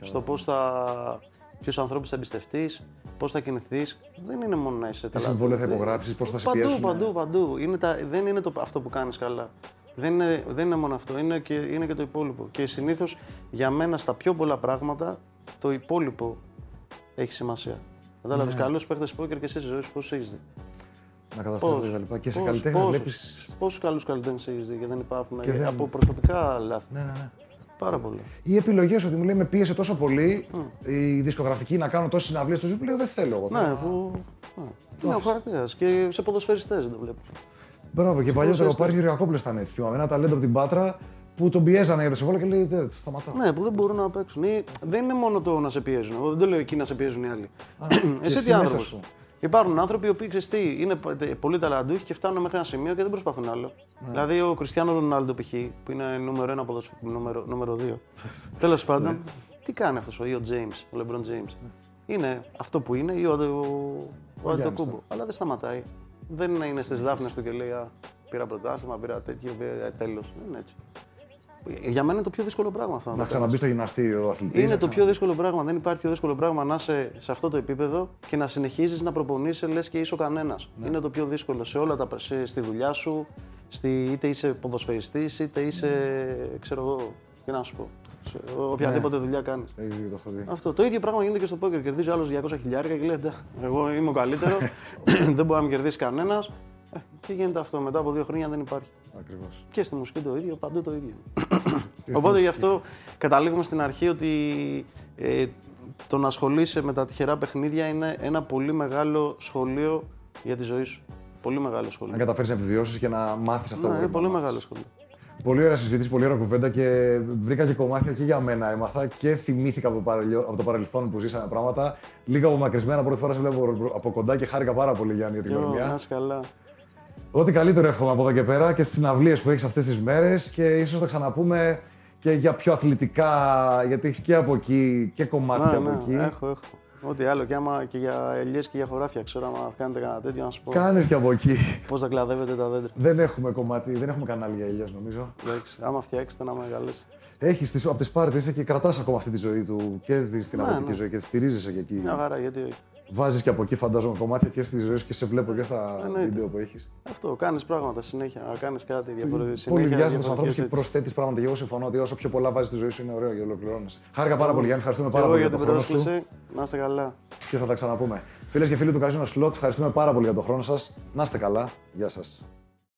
στο πώς θα. Ποιους ανθρώπους θα εμπιστευτείς, πώς θα κινηθείς. Δεν είναι μόνο να είσαι Τι συμβόλαια θα υπογράψεις, πώς θα σε Παντού, πιέσουν. παντού, παντού. Είναι τα, δεν είναι το, αυτό που κάνεις καλά. Δεν είναι, δεν είναι μόνο αυτό, είναι και, είναι και το υπόλοιπο. Και συνήθως για μένα στα πιο πολλά πράγματα το υπόλοιπο έχει σημασία. Κατάλαβες, ναι. καλού παίχτε πόκερ και εσύ στη ζωής σου πώς έχεις δει; Να καταστρέφει τα λοιπά. Και σε καλλιτέχνε βλέπει. Πόσους καλούς καλλιτέχνες έχεις δει και δεν υπάρχουν. Και ε, δεν- Από προσωπικά λάθη. Ναι, ναι, ναι. Πάρα πολλά. Οι επιλογές ότι μου λέει με πίεσε τόσο πολύ η δισκογραφική να κάνω τόσες συναυλίες του ζήτου, λέω δεν θέλω εγώ. Ναι, θέλω να- που. Ναι, είναι ο χαρακτήρας. Και σε ποδοσφαιριστές δεν το βλέπω. Μπράβο, και παλιότερα ο Σωστά. Πάρη Γεωργακόπουλο ήταν έτσι. Θυμάμαι ένα ταλέντο από την Πάτρα που τον πιέζανε για το συμβόλαιο και λέει Δεν, σταματάω. Ναι, που δεν μπορούν να παίξουν. Ή δεν είναι μόνο το να σε πιέζουν. Εγώ δεν το λέω εκεί να σε πιέζουν οι άλλοι. και εσύ εσύ τι μέσα άνθρωπος. σου. Υπάρχουν άνθρωποι οι οποίοι ξέρεις τι, είναι π- τε- πολύ ταλαντούχοι και φτάνουν μέχρι ένα σημείο και δεν προσπαθούν άλλο. Ναι. Δηλαδή ο Κριστιανό Ρονάλντο π.χ. που είναι νούμερο ένα ποδοσφ... νούμερο, νούμερο δύο. Τέλος πάντων, Ναι. τι κάνει αυτός ή ο James, ο Λεμπρόν James. Είναι αυτό που είναι ή ο, ο, ο, Γιάννης, Αντετοκούμπο. Αλλά δεν σταματάει. Δεν είναι στις δάφνες του και λέει Α, πήρα πρωτάθλημα, πήρα τέτοιο, πήρα τέλος. Δεν είναι έτσι. Για μένα είναι το πιο δύσκολο πράγμα αυτό. Να το ξαναμπείς στο γυμναστήριο ο αθλητής. είναι το πιο δύσκολο πράγμα. Δεν υπάρχει πιο δύσκολο πράγμα να είσαι σε αυτό το επίπεδο και να συνεχίζεις να προπονείσαι λες και είσαι ο κανένας. Ναι. Είναι το πιο δύσκολο σε όλα τα. Σε, στη δουλειά σου, στη, είτε είσαι ποδοσφαιριστής, είτε είσαι. ξέρω εγώ. Τι να σου πω. Σε οποιαδήποτε δουλειά κάνεις. Έχει δίκιο, το έχω δει. Αυτό. Το ίδιο πράγμα γίνεται και στο πόκερ. Κερδίζει ο άλλος 200 χιλιάρικα και λέει «Ντα, Εγώ είμαι ο καλύτερος, δεν μπορεί να με κερδίσει κανένας. Ε, και γίνεται αυτό. Μετά από δύο χρόνια δεν υπάρχει. Ακριβώς. Και στη μουσική το ίδιο, παντού το ίδιο. Οπότε γι' αυτό καταλήγουμε στην αρχή ότι ε, το να ασχολείσαι με τα τυχερά παιχνίδια είναι ένα πολύ μεγάλο σχολείο για τη ζωή σου. Πολύ μεγάλο σχολείο. Να καταφέρεις να επιβιώσεις και να μάθεις αυτά Ναι, που είναι πρέπει πολύ να μάθεις. μεγάλο σχολείο. Πολύ ωραία συζήτηση, πολύ ωραία κουβέντα και βρήκα και κομμάτια και για μένα. Έμαθα και θυμήθηκα από το, παρελιο- από το παρελθόν που ζήσαμε πράγματα. Λίγο απομακρυσμένα, πρώτη φορά σε βλέπω από κοντά και χάρηκα πάρα πολύ Γιάννη για την Και εγώ, να γνωριμία. είσαι καλά. Ό,τι καλύτερο εύχομαι από εδώ και πέρα και στις συναυλίες που έχεις αυτές τις μέρες και ίσως θα ξαναπούμε και για πιο αθλητικά, γιατί έχεις και από εκεί και κομμάτια Ναι, από ναι, εκεί. έχω, έχω. Ό,τι άλλο και άμα και για ελιές και για χωράφια. Ξέρω, άμα κάνετε κανένα τέτοιο, να σου πω Κάνεις και από εκεί. πώς θα κλαδεύετε τα δέντρα. δεν έχουμε κομμάτι, δεν έχουμε κανάλι για ήλιο νομίζω. Εντάξει, άμα φτιάξετε να μεγαλέσετε. Έχεις από τις πάρτες είσαι και κρατάς ακόμα αυτή τη ζωή του και τη- στην Ναι, αγροτική ναι. ζωή και τη στηρίζεσαι και εκεί. Μια χαρά, γιατί όχι. Βάζεις και από εκεί φαντάζομαι κομμάτια και στη ζωή σου και σε βλέπω και στα Εννοείται. βίντεο που έχεις. Αυτό, κάνεις πράγματα συνέχεια. Να κάνεις κάτι διαφορετικό. Πολύ βιάζεις τους ανθρώπους διαφορετικές και τέτοιες. προσθέτεις πράγματα. Και εγώ συμφωνώ ότι όσο πιο πολλά βάζεις στη ζωή σου είναι ωραίο και ολοκληρώνεσαι. Χάρηκα πάρα πολύ, Γιάννη. Ευχαριστούμε Και πάρα εγώ πολύ για για την τον χρόνο σου πρόσκληση. Να είστε καλά. και θα τα ξαναπούμε. Φίλες και φίλοι του Καζίνο Slot, ευχαριστούμε πάρα πολύ για τον χρόνο σας. Να είστε καλά. Γεια σας.